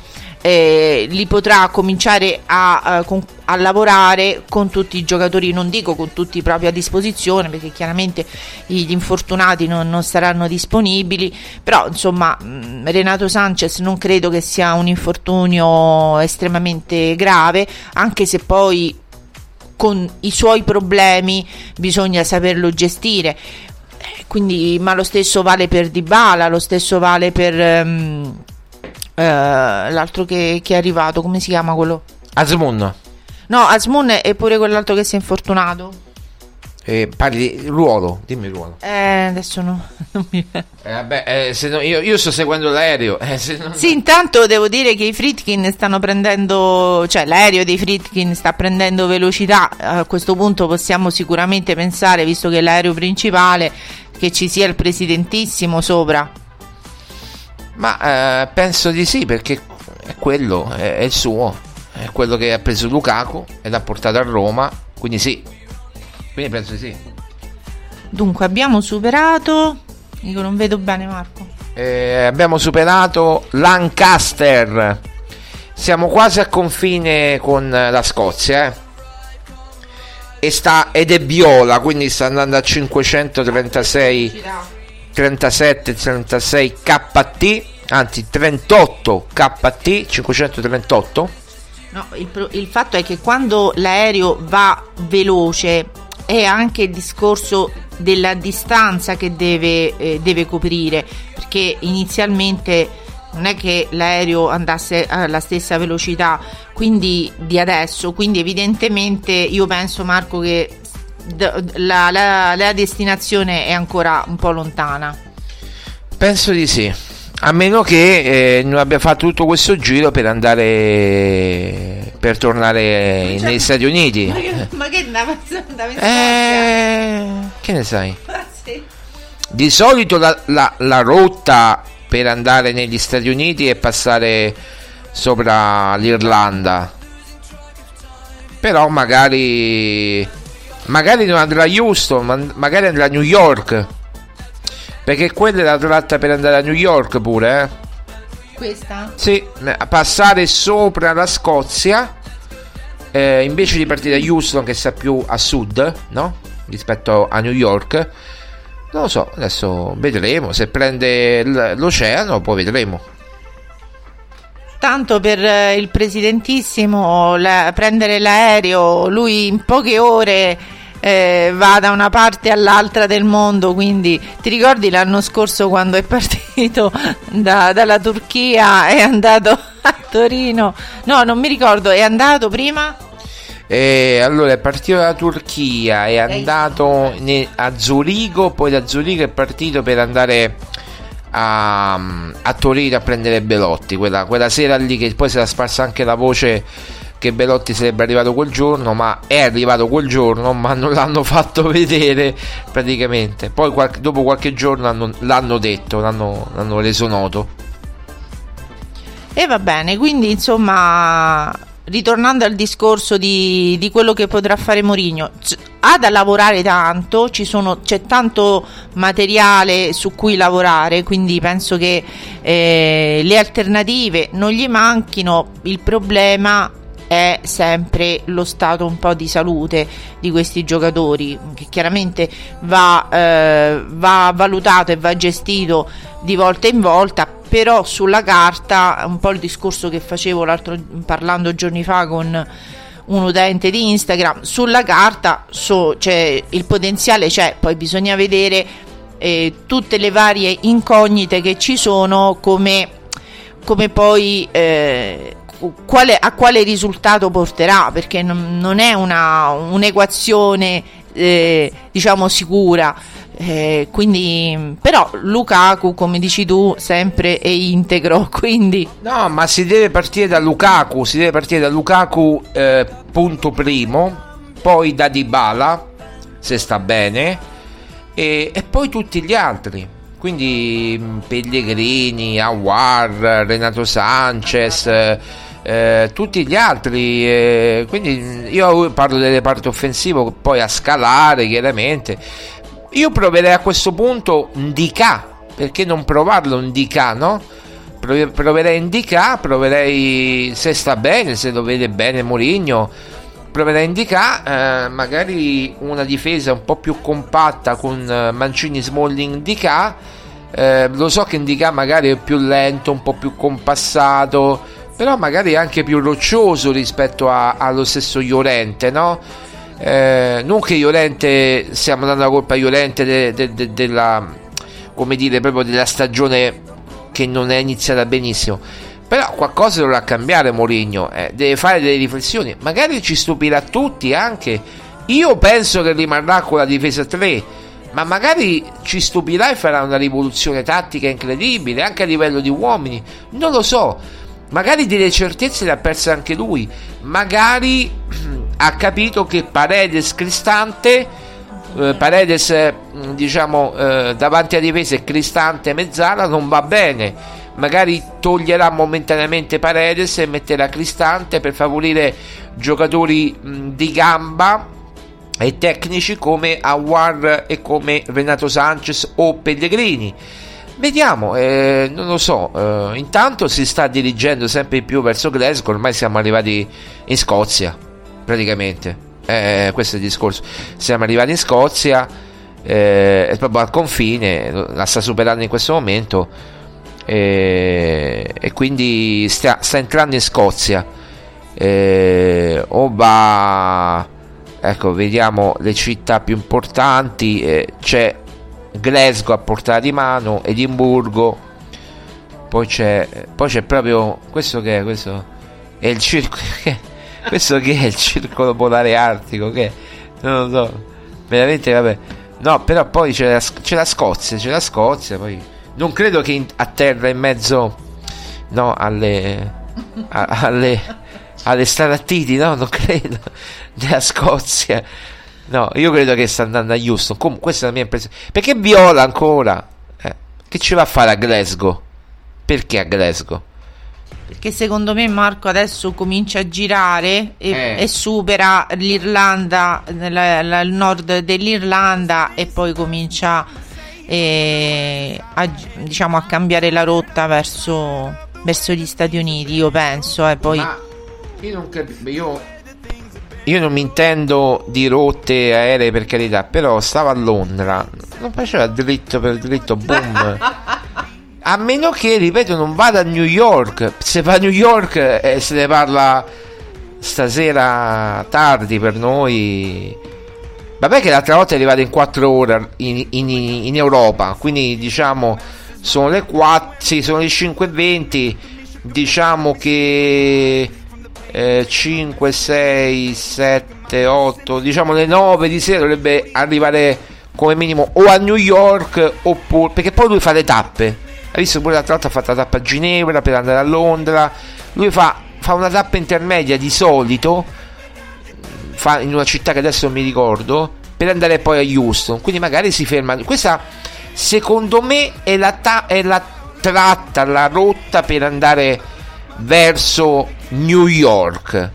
eh, li potrà cominciare a, a, a, lavorare con tutti i giocatori, non dico con tutti proprio a disposizione perché chiaramente gli infortunati non, non saranno disponibili, però insomma mm, Renato Sanchez non credo che sia un infortunio estremamente grave, anche se poi con i suoi problemi bisogna saperlo gestire. Eh, quindi, ma lo stesso vale per Dybala, lo stesso vale per... Um, eh, l'altro che, che, è arrivato, come si chiama quello? Asmun. No, Asmun è pure quell'altro che si è infortunato. Eh, parli di ruolo, dimmi ruolo. Eh, adesso no. non mi... eh, vabbè, eh, no, io, io, sto seguendo l'aereo. Eh, non... Sì, intanto devo dire che i Fritkin stanno prendendo, cioè l'aereo dei Fritkin sta prendendo velocità. A questo punto possiamo sicuramente pensare, visto che è l'aereo principale, che ci sia il presidentissimo sopra. Ma eh, penso di sì, perché è quello, è, è, il suo, è quello che ha preso Lukaku e l'ha portato a Roma, quindi sì. Quindi penso di sì. Dunque abbiamo superato, dico non vedo bene Marco. Eh, abbiamo superato Lancaster. Siamo quasi a confine con la Scozia, eh. E sta, ed è viola, quindi sta andando a 536 37 36 KT, anzi 38 KT 538. No, il, il fatto è che quando l'aereo va veloce è anche il discorso della distanza che deve, eh, deve coprire, perché inizialmente non è che l'aereo andasse alla stessa velocità quindi di adesso, quindi evidentemente io penso Marco che la, la, la destinazione è ancora un po' lontana. Penso di sì. A meno che eh, non abbia fatto tutto questo giro per andare per tornare cioè, negli Stati Uniti. Ma che, ma che andava, eh, Che ne sai? Sì. Di solito la, la, la, rotta per andare negli Stati Uniti è passare sopra l'Irlanda però magari magari non andrà a Houston, ma magari andrà a New York. Perché quella è la tratta per andare a New York pure, eh? Questa? Sì, passare sopra la Scozia eh, invece di partire da Houston che sta più a sud, no? Rispetto a New York. Non lo so, adesso vedremo. Se prende l'oceano, poi vedremo. Tanto per eh, il presidentissimo la, prendere l'aereo, lui in poche ore eh, va da una parte all'altra del mondo, quindi ti ricordi l'anno scorso quando è partito da, dalla Turchia, è andato a Torino? No, non mi ricordo, è andato prima? E allora è partito dalla Turchia, è andato a Zurigo, poi da Zurigo è partito per andare a, a Torino a prendere Belotti, quella, quella sera lì che poi si era sparsa anche la voce che Belotti sarebbe arrivato quel giorno, ma è arrivato quel giorno, ma non l'hanno fatto vedere praticamente. Poi qualche, dopo qualche giorno hanno, l'hanno detto, l'hanno, l'hanno reso noto. E va bene, quindi insomma, ritornando al discorso di, di quello che potrà fare Mourinho, ha da lavorare tanto, sono, c'è tanto materiale su cui lavorare, quindi penso che eh, le alternative non gli manchino, il problema è sempre lo stato un po' di salute di questi giocatori che chiaramente va, eh, va valutato e va gestito di volta in volta però sulla carta un po' il discorso che facevo l'altro parlando giorni fa con un utente di Instagram sulla carta so, cioè, il potenziale c'è poi bisogna vedere eh, tutte le varie incognite che ci sono come, come poi eh, quale, a quale risultato porterà, perché non, non è una, un'equazione eh, diciamo sicura. Eh, quindi, però Lukaku, come dici tu, sempre è integro. Quindi, no, ma si deve partire da Lukaku. Si deve partire da Lukaku, eh, punto primo, poi da Dybala, se sta bene, e, e poi tutti gli altri quindi Pellegrini, Awar, Renato Sanchez, eh, tutti gli altri. Eh, quindi io parlo del reparto offensivo, poi a scalare chiaramente. Io proverei a questo punto Ndika, perché non provarlo Ndika, no? Proverei Ndika, proverei se sta bene, se lo vede bene Mourinho. Proverei Ndika, eh, magari una difesa un po' più compatta con eh, Mancini, Smalling, Ndika. Eh, lo so che Ndika magari è più lento, un po' più compassato però magari anche più roccioso rispetto a, allo stesso Iorente, no? Eh, non che Iorente stiamo dando la colpa a Iorente de, de, de, della, come dire, proprio della stagione che non è iniziata benissimo. Però qualcosa dovrà cambiare Mourinho, eh, deve fare delle riflessioni, magari ci stupirà tutti anche. Io penso che rimarrà con la difesa 3, ma magari ci stupirà e farà una rivoluzione tattica incredibile anche a livello di uomini, non lo so Magari delle certezze le ha perse anche lui. Magari ha capito che Paredes Cristante, eh, Paredes eh, diciamo eh, davanti a difesa e Cristante mezzala non va bene. Magari toglierà momentaneamente Paredes e metterà Cristante per favorire giocatori di gamba e tecnici come Awar e come Renato Sanchez o Pellegrini Vediamo, eh, non lo so. Eh, intanto si sta dirigendo sempre più verso Glasgow. Ormai siamo arrivati in Scozia, praticamente. Eh, questo è il discorso. Siamo arrivati in Scozia, eh, è proprio al confine, la sta superando in questo momento. Eh, e quindi sta, sta, entrando in Scozia. Eh, o va, ecco, vediamo le città più importanti. c'è Glasgow a portata di mano, Edimburgo, poi c'è, poi c'è proprio questo che è, questo è il circolo, questo che è il circolo polare artico, che non lo so, veramente vabbè, no però poi c'è la, c'è la Scozia, c'è la Scozia, poi non credo che a terra in mezzo no, alle, a, alle, alle stalattiti, no, non credo, della Scozia No, io credo che sta andando a Houston. Comunque, questa è la mia impressione. Perché Viola ancora? Eh, che ci va a fare a Glasgow? Perché a Glasgow? Perché secondo me Marco adesso comincia a girare e, Eh. e supera l'Irlanda, la- la- il nord dell'Irlanda e poi comincia eh, a, diciamo, a cambiare la rotta verso, verso gli Stati Uniti, io penso. E poi Ma io non capisco, io, io non mi intendo di rotte aeree per carità, però stava a Londra, non faceva dritto per dritto, boom. A meno che, ripeto, non vada a New York. Se va a New York eh, se ne parla stasera tardi per noi. Vabbè che l'altra volta è arrivata in 4 ore in, in- in Europa, quindi diciamo sono le 4, sì, sono le 5.20, diciamo che eh, 5, 6, 7, 8, diciamo le 9 di sera dovrebbe arrivare come minimo o a New York oppure perché poi lui fa le tappe. Hai visto pure l'altra volta ha fatto la tappa a Ginevra per andare a Londra. Lui fa, fa una tappa intermedia di solito fa in una città che adesso non mi ricordo per andare poi a Houston. Quindi magari si ferma. Questa secondo me è la, ta- è la tratta la rotta per andare verso New York.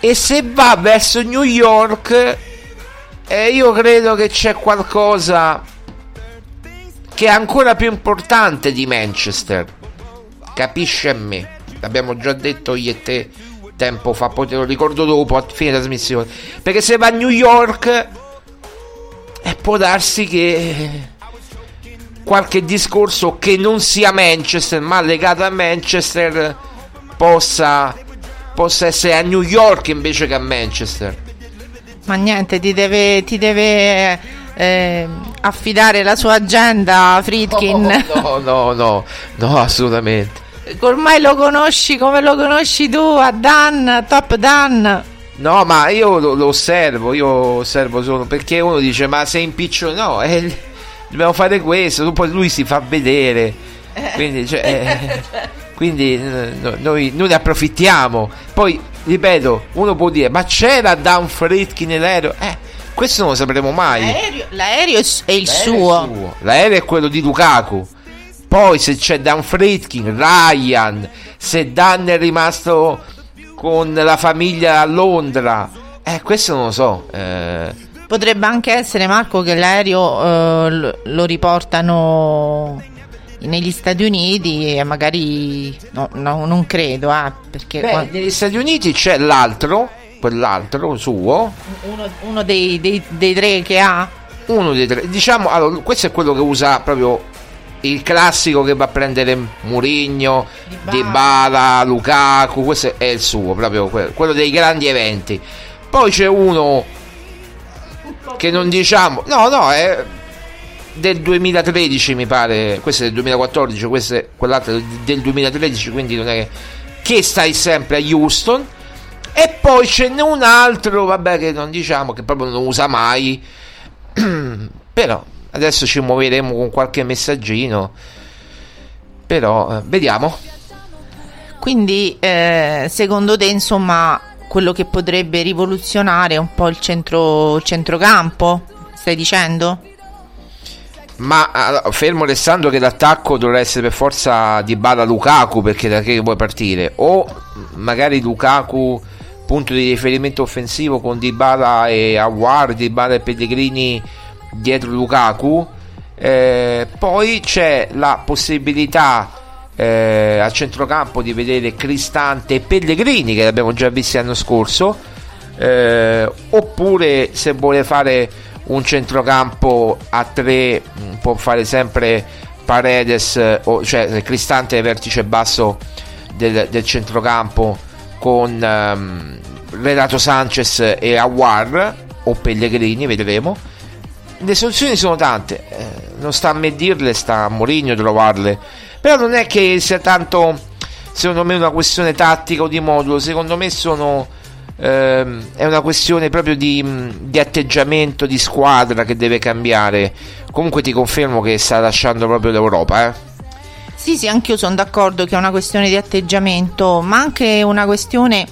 E se va verso New York eh, io credo che c'è qualcosa che è ancora più importante di Manchester. Capisce me? L'abbiamo già detto io e te tempo fa poi te lo ricordo dopo a fine trasmissione. Perché se va a New York e può darsi che qualche discorso che non sia Manchester ma legato a Manchester possa, possa essere a New York invece che a Manchester. Ma niente, ti deve, ti deve eh, affidare la sua agenda, Fritkin. no no no no assolutamente Ormai lo conosci come lo conosci tu, a Dan, Top Dan. No, ma io lo, lo osservo, io osservo solo perché uno dice ma sei impiccione, no, eh, dobbiamo fare questo, poi lui si fa vedere, quindi, cioè, eh, quindi eh, no- noi, noi ne approfittiamo. Poi, ripeto, uno può dire ma c'era Dan Fritkin nell'aereo? Eh, questo non lo sapremo mai. L'aereo, l'aereo è è il L'aereo è suo. suo. L'aereo è quello di Lukaku. Poi se c'è Dan Fritkin, Ryan, se Dan è rimasto con la famiglia a Londra, eh, questo non lo so. eh. Potrebbe anche essere, Marco, che l'aereo eh, lo, riportano negli Stati Uniti e magari... No, no, non credo, eh, perché Beh, qua- negli Stati Uniti c'è l'altro, quell'altro suo, uno, uno dei, dei- dei tre che ha... uno dei tre. Diciamo, allora, questo è quello che usa proprio il classico che va a prendere Murigno, Dybala, Lukaku, questo è il suo, proprio que- quello dei grandi eventi. Poi c'è uno che non diciamo, no, no, è del 2013 mi pare, questo è del 2014, questo è quell'altro del 2013, quindi non è che, che stai sempre a Houston. E poi ce n'è un altro, vabbè, che non diciamo che proprio non usa mai. Però adesso ci muoveremo con qualche messaggino. Però eh, vediamo. Quindi, eh, secondo te, insomma, quello che potrebbe rivoluzionare un po' il, centro, centrocampo? Stai dicendo? Ma allora, fermo restando che l'attacco dovrà essere per forza di Bala Lukaku perché da che vuoi partire o magari Lukaku punto di riferimento offensivo con Dybala e Awar, Dybala e Pellegrini dietro Lukaku Eh, poi c'è la possibilità eh, al centrocampo di vedere Cristante e Pellegrini che l'abbiamo già visti l'anno scorso eh, oppure se vuole fare un centrocampo a tre mh, può fare sempre Paredes eh, o, cioè Cristante vertice basso del, del centrocampo con ehm, Renato Sanchez e Awar o Pellegrini vedremo le soluzioni sono tante eh, non sta a me dirle sta a Mourinho trovarle però non è che sia tanto secondo me una questione tattica o di modulo secondo me sono ehm, è una questione proprio di, di atteggiamento di squadra che deve cambiare comunque ti confermo che sta lasciando proprio l'Europa eh. Sì, sì, anche io sono d'accordo che è una questione di atteggiamento, ma anche una questione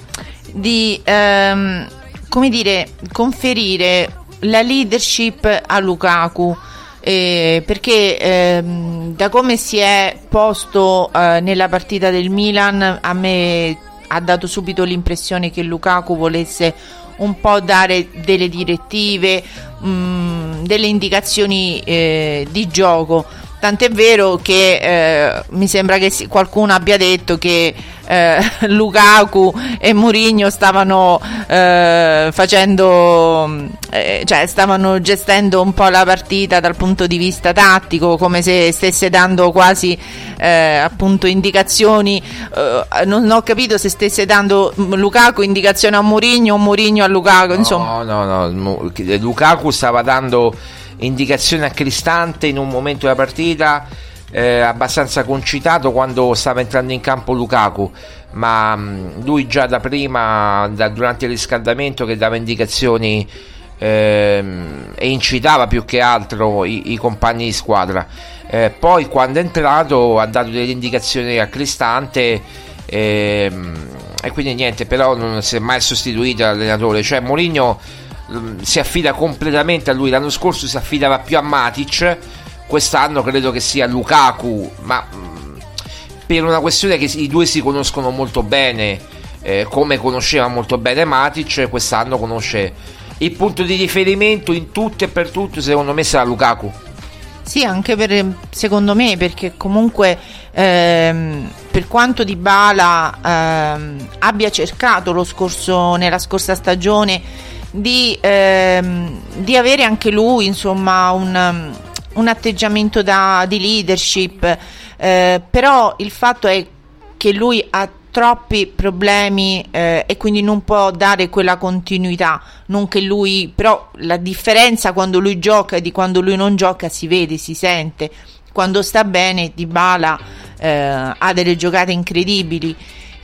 di, ehm, come dire, conferire la leadership a Lukaku. eh, perché ehm, da come si è posto eh, nella partita del Milan a me ha dato subito l'impressione che Lukaku volesse un po' dare delle direttive, mh, mm, delle indicazioni eh, di gioco Tant'è vero che eh, mi sembra che qualcuno abbia detto che eh, Lukaku e Mourinho stavano eh, facendo, eh, cioè stavano gestendo un po' la partita dal punto di vista tattico, come se stesse dando quasi eh, appunto indicazioni. Eh, non ho capito se stesse dando Lukaku indicazioni a Mourinho o Mourinho a Lukaku. Insomma. No, no, no. Lukaku stava dando indicazione a Cristante in un momento della partita eh, abbastanza concitato quando stava entrando in campo Lukaku ma mh, mm, lui già da prima da, durante il riscaldamento che dava indicazioni ehm, e incitava più che altro i, i compagni di squadra eh, poi quando è entrato ha dato delle indicazioni a Cristante ehm, e quindi niente però non si è mai sostituito l'allenatore cioè Mourinho Mm, si affida completamente a lui. L'anno scorso si affidava più a Matic, quest'anno credo che sia Lukaku, ma mm, per una questione che i due si conoscono molto bene, eh, come conosceva molto bene Matic, quest'anno conosce il punto di riferimento in tutto e per tutto, secondo me sarà Lukaku. Sì, anche per, secondo me, perché comunque ehm, per quanto Di Bala ehm, abbia cercato scorso, nella scorsa stagione di, ehm, di avere anche lui insomma un, un atteggiamento da, di leadership, eh, però il fatto è che lui ha troppi problemi eh, e quindi non può dare quella continuità. Non che lui però la differenza quando lui gioca e di quando lui non gioca si vede si sente. Quando sta bene Di Bala eh, ha delle giocate incredibili.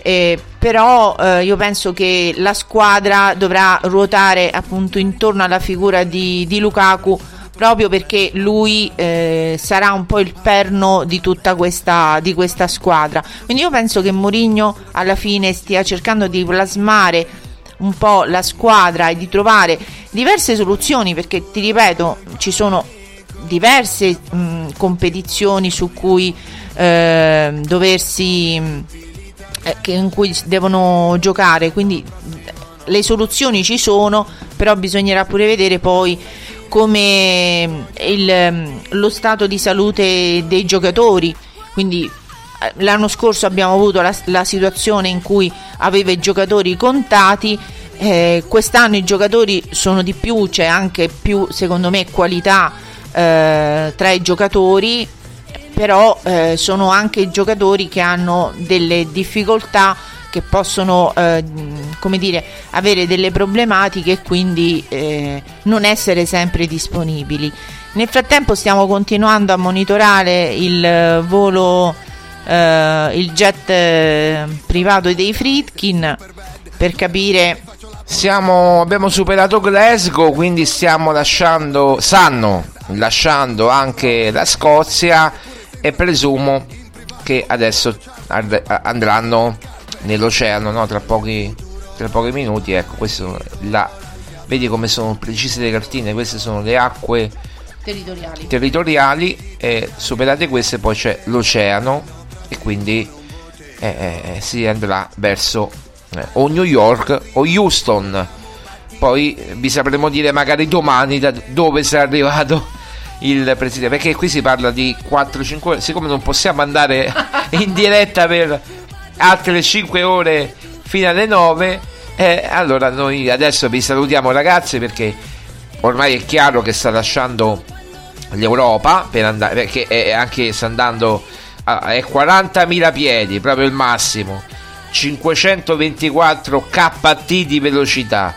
Eh, però eh, io penso che la squadra dovrà ruotare appunto intorno alla figura di, di Lukaku proprio perché lui eh, sarà un po' il perno di tutta questa, di questa squadra. Quindi io penso che Mourinho alla fine stia cercando di plasmare un po' la squadra e di trovare diverse soluzioni perché ti ripeto ci sono diverse mh, competizioni su cui eh, doversi eh, in cui devono giocare, quindi le soluzioni ci sono, però bisognerà pure vedere poi come il, lo stato di salute dei giocatori. Quindi eh, l'anno scorso abbiamo avuto la, la situazione in cui aveva i giocatori contati. Eh, quest'anno i giocatori sono di più, c'è anche più, secondo me, qualità eh, tra i giocatori però eh, sono anche giocatori che hanno delle difficoltà che possono eh, come dire, avere delle problematiche e quindi eh, non essere sempre disponibili. Nel frattempo stiamo continuando a monitorare il volo, eh, il jet eh, privato dei Friedkin per capire siamo, abbiamo superato Glasgow, quindi stiamo lasciando, stanno lasciando anche la Scozia e presumo che adesso andranno nell'oceano no? tra, pochi, tra pochi minuti ecco questo la vedi come sono precise le cartine queste sono le acque territoriali, territoriali e superate queste poi c'è l'oceano e quindi eh, eh, eh si andrà verso eh, o New York o Houston poi vi sapremo dire magari domani da dove sarà arrivato il presidente perché qui si parla di 4-5 ore siccome non possiamo andare in diretta per altre 5 ore fino alle 9 eh, allora noi adesso vi salutiamo ragazzi perché ormai è chiaro che sta lasciando l'Europa per andare perché è anche sta andando a, è 40.000 piedi proprio il massimo. 524 kt di velocità.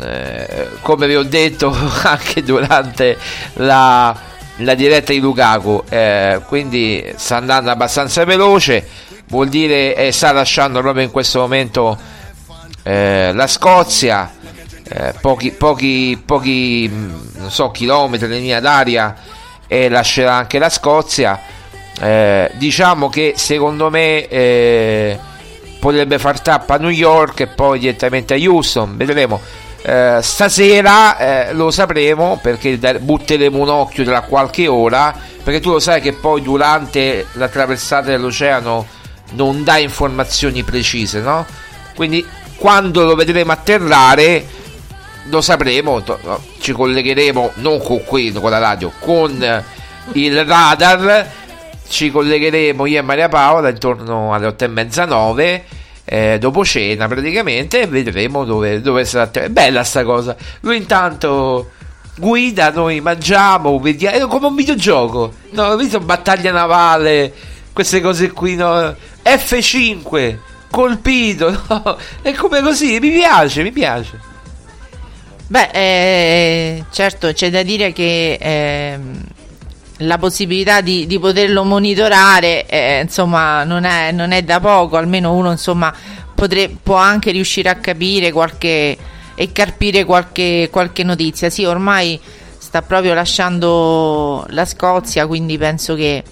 Eh, come vi ho detto anche durante la, la diretta di Lukaku eh, quindi sta andando abbastanza veloce vuol dire eh, sta lasciando proprio in questo momento eh, la Scozia eh, pochi, pochi, pochi mm, non so, chilometri in linea d'aria e lascerà anche la Scozia. Eh, diciamo che secondo me potrebbe far tappa a New York e poi direttamente a Houston. Vedremo. Eh, stasera eh, lo sapremo perché butteremo un occhio tra qualche ora perché tu lo sai che poi durante la traversata dell'oceano non dà informazioni precise no? quindi quando lo vedremo atterrare lo sapremo ci collegheremo non con qui con la radio con il radar ci collegheremo io e Maria Paola intorno alle otto e mezza nove eh, dopo cena praticamente e vedremo dove, dove sarà. È bella sta cosa. Lui intanto guida, noi mangiamo, vediamo. È come un videogioco. No, ho visto battaglia navale, queste cose qui. No? F5 colpito. No? È come così. Mi piace, mi piace. Beh, eh, certo, c'è da dire che. Eh, la possibilità di, di poterlo monitorare eh, insomma non è, non è, da poco almeno uno insomma potre, può anche riuscire a capire qualche e carpire qualche, qualche notizia sì ormai sta proprio lasciando la Scozia quindi penso che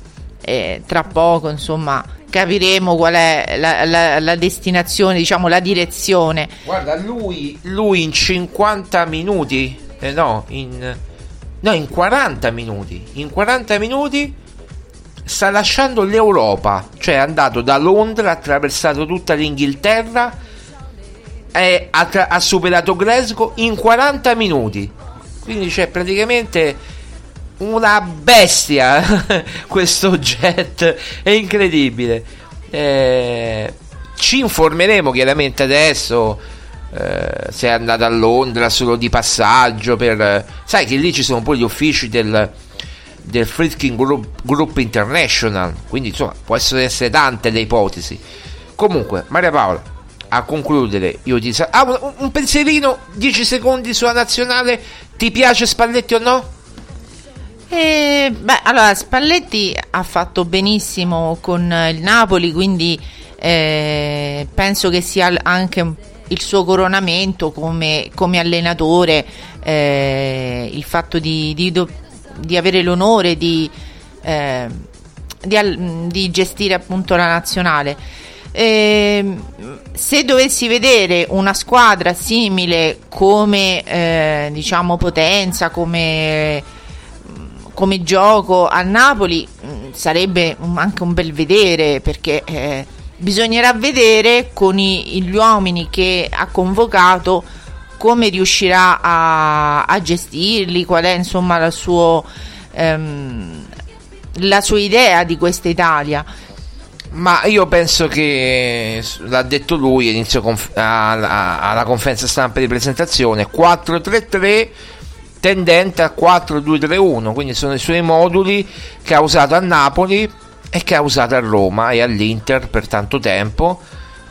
eh, tra poco insomma capiremo qual è la, la, la, destinazione diciamo la direzione guarda lui, lui in 50 minuti eh no in No, in 40 minuti. In 40 minuti sta lasciando l'Europa. Cioè è andato da Londra, ha attraversato tutta l'Inghilterra e ha, ha superato Glasgow in 40 minuti. Quindi c'è praticamente una bestia questo jet. È incredibile. Eh, ci informeremo chiaramente adesso eh, se è andata a Londra solo di passaggio per... sai che lì ci sono poi gli uffici del, del Fritzking Group, Group, International quindi insomma possono essere tante le ipotesi comunque Maria Paola a concludere io ti sa- ah, un, un pensierino 10 secondi sulla nazionale ti piace Spalletti o no? Eh, beh, allora Spalletti ha fatto benissimo con il Napoli, quindi eh, penso che sia anche il suo coronamento come, come allenatore, eh, il fatto di, di, di, avere l'onore di, eh, di, gestire appunto la nazionale. Eh, se dovessi vedere una squadra simile come eh, diciamo potenza, come, come gioco a Napoli, mm, sarebbe anche un bel vedere perché eh, Bisognerà vedere con i, gli uomini che ha convocato come riuscirà a, a gestirli, qual è insomma la, suo, ehm, la sua idea di questa Italia. Ma io penso che l'ha detto lui all'inizio conf- alla, alla conferenza stampa di presentazione 4-3-3 tendente a 4-2-3-1 quindi sono i suoi moduli che ha usato a Napoli e che ha usato a Roma e all'Inter per tanto tempo.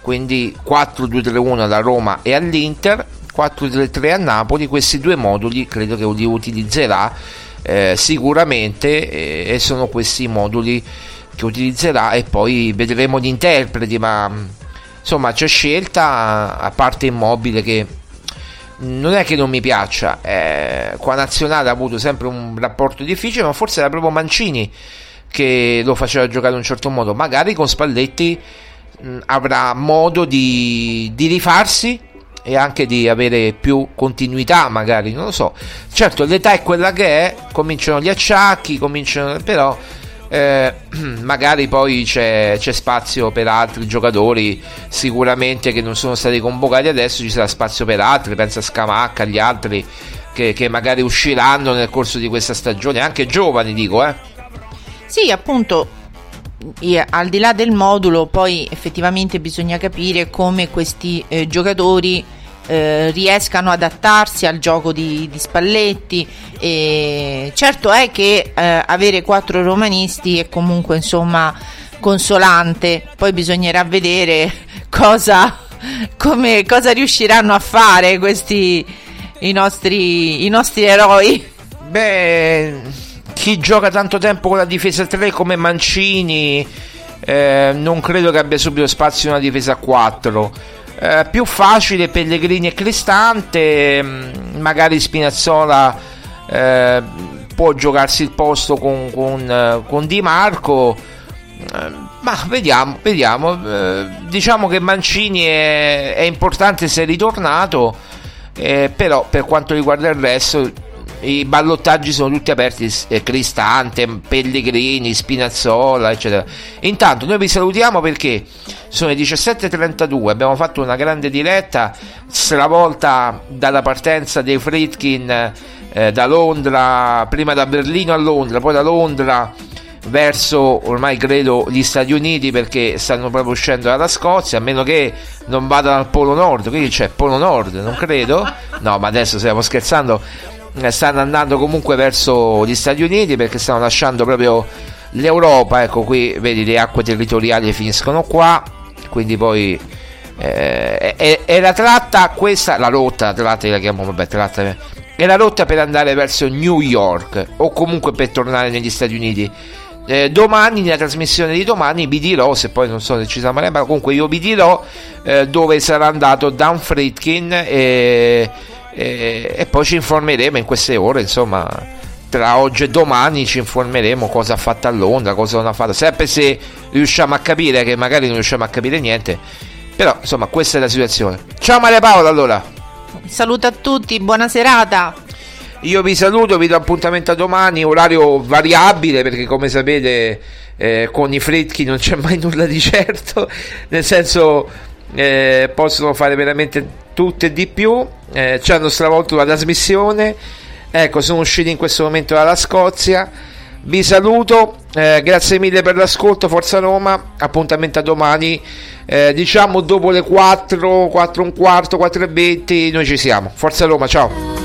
Quindi 4-2-3-1 alla Roma e all'Inter 4-3-3 a Napoli questi due moduli credo che li utilizzerà eh, sicuramente eh, e sono questi moduli che utilizzerà e poi vedremo gli interpreti ma insomma c'è scelta a parte immobile che non è che non mi piaccia eh, qua nazionale ha avuto sempre un rapporto difficile ma forse era proprio Mancini che lo faceva giocare in un certo modo. Magari con Spalletti mh, avrà modo di, di rifarsi e anche di avere più continuità, magari, non lo so. Certo, l'età è quella che è, cominciano gli acciacchi, cominciano, però eh, magari poi c'è, c'è, spazio per altri giocatori, sicuramente che non sono stati convocati adesso, ci sarà spazio per altri, pensa a Scamacca, agli altri che, che magari usciranno nel corso di questa stagione, anche giovani dico, eh. Sì, appunto, al di là del modulo, poi effettivamente bisogna capire come questi eh, giocatori eh, riescano ad adattarsi al gioco di, di Spalletti. E certo è che eh, avere quattro romanisti è comunque insomma consolante, poi bisognerà vedere cosa, come, cosa riusciranno a fare questi i nostri, i nostri eroi. Beh chi gioca tanto tempo con la difesa 3 come Mancini eh, non credo che abbia subito spazio in una difesa 4 eh, più facile Pellegrini e Cristante mm, magari Spinazzola eh, può giocarsi il posto con, con, eh, con Di Marco eh, ma vediamo, vediamo. Eh, diciamo che Mancini è, è importante se è ritornato però per quanto riguarda il resto i ballottaggi sono tutti aperti eh, Cristante, Pellegrini, Spinazzola eccetera. Intanto noi vi salutiamo perché sono le 17.32 abbiamo fatto una grande diretta stravolta dalla partenza dei Fritkin eh, da Londra prima da Berlino a Londra poi da Londra verso ormai credo gli Stati Uniti perché stanno proprio uscendo dalla Scozia a meno che non vadano al Polo Nord. Quindi c'è Polo Nord non credo? No ma adesso stiamo scherzando stanno andando comunque verso gli Stati Uniti perché stanno lasciando proprio l'Europa ecco qui vedi le acque territoriali finiscono qua quindi poi eh, è, è, la tratta questa la rotta la tratta la chiamo vabbè tratta è la rotta per andare verso New York o comunque per tornare negli Stati Uniti. Eh, domani nella trasmissione di domani vi dirò se poi non so se ci sarà ma comunque io vi dirò eh, dove sarà andato Dan Fritkin e, e, e, poi ci informeremo in queste ore insomma tra oggi e domani ci informeremo cosa ha fatto a Londra cosa non ha fatto. Sempre se riusciamo a capire che magari non riusciamo a capire niente però insomma questa è la situazione. Ciao Maria Paola allora. Saluto a tutti buona serata. Io vi saluto, vi do appuntamento a domani, orario variabile perché come sapete eh, con i fredchi non c'è mai nulla di certo, nel senso eh, possono fare veramente tutto e di più, eh, ci hanno stravolto la trasmissione, ecco sono usciti in questo momento dalla Scozia, vi saluto, eh, grazie mille per l'ascolto, Forza Roma, appuntamento a domani, eh, diciamo dopo le 4, 4 un quarto, 4 e 20, noi ci siamo, Forza Roma, ciao!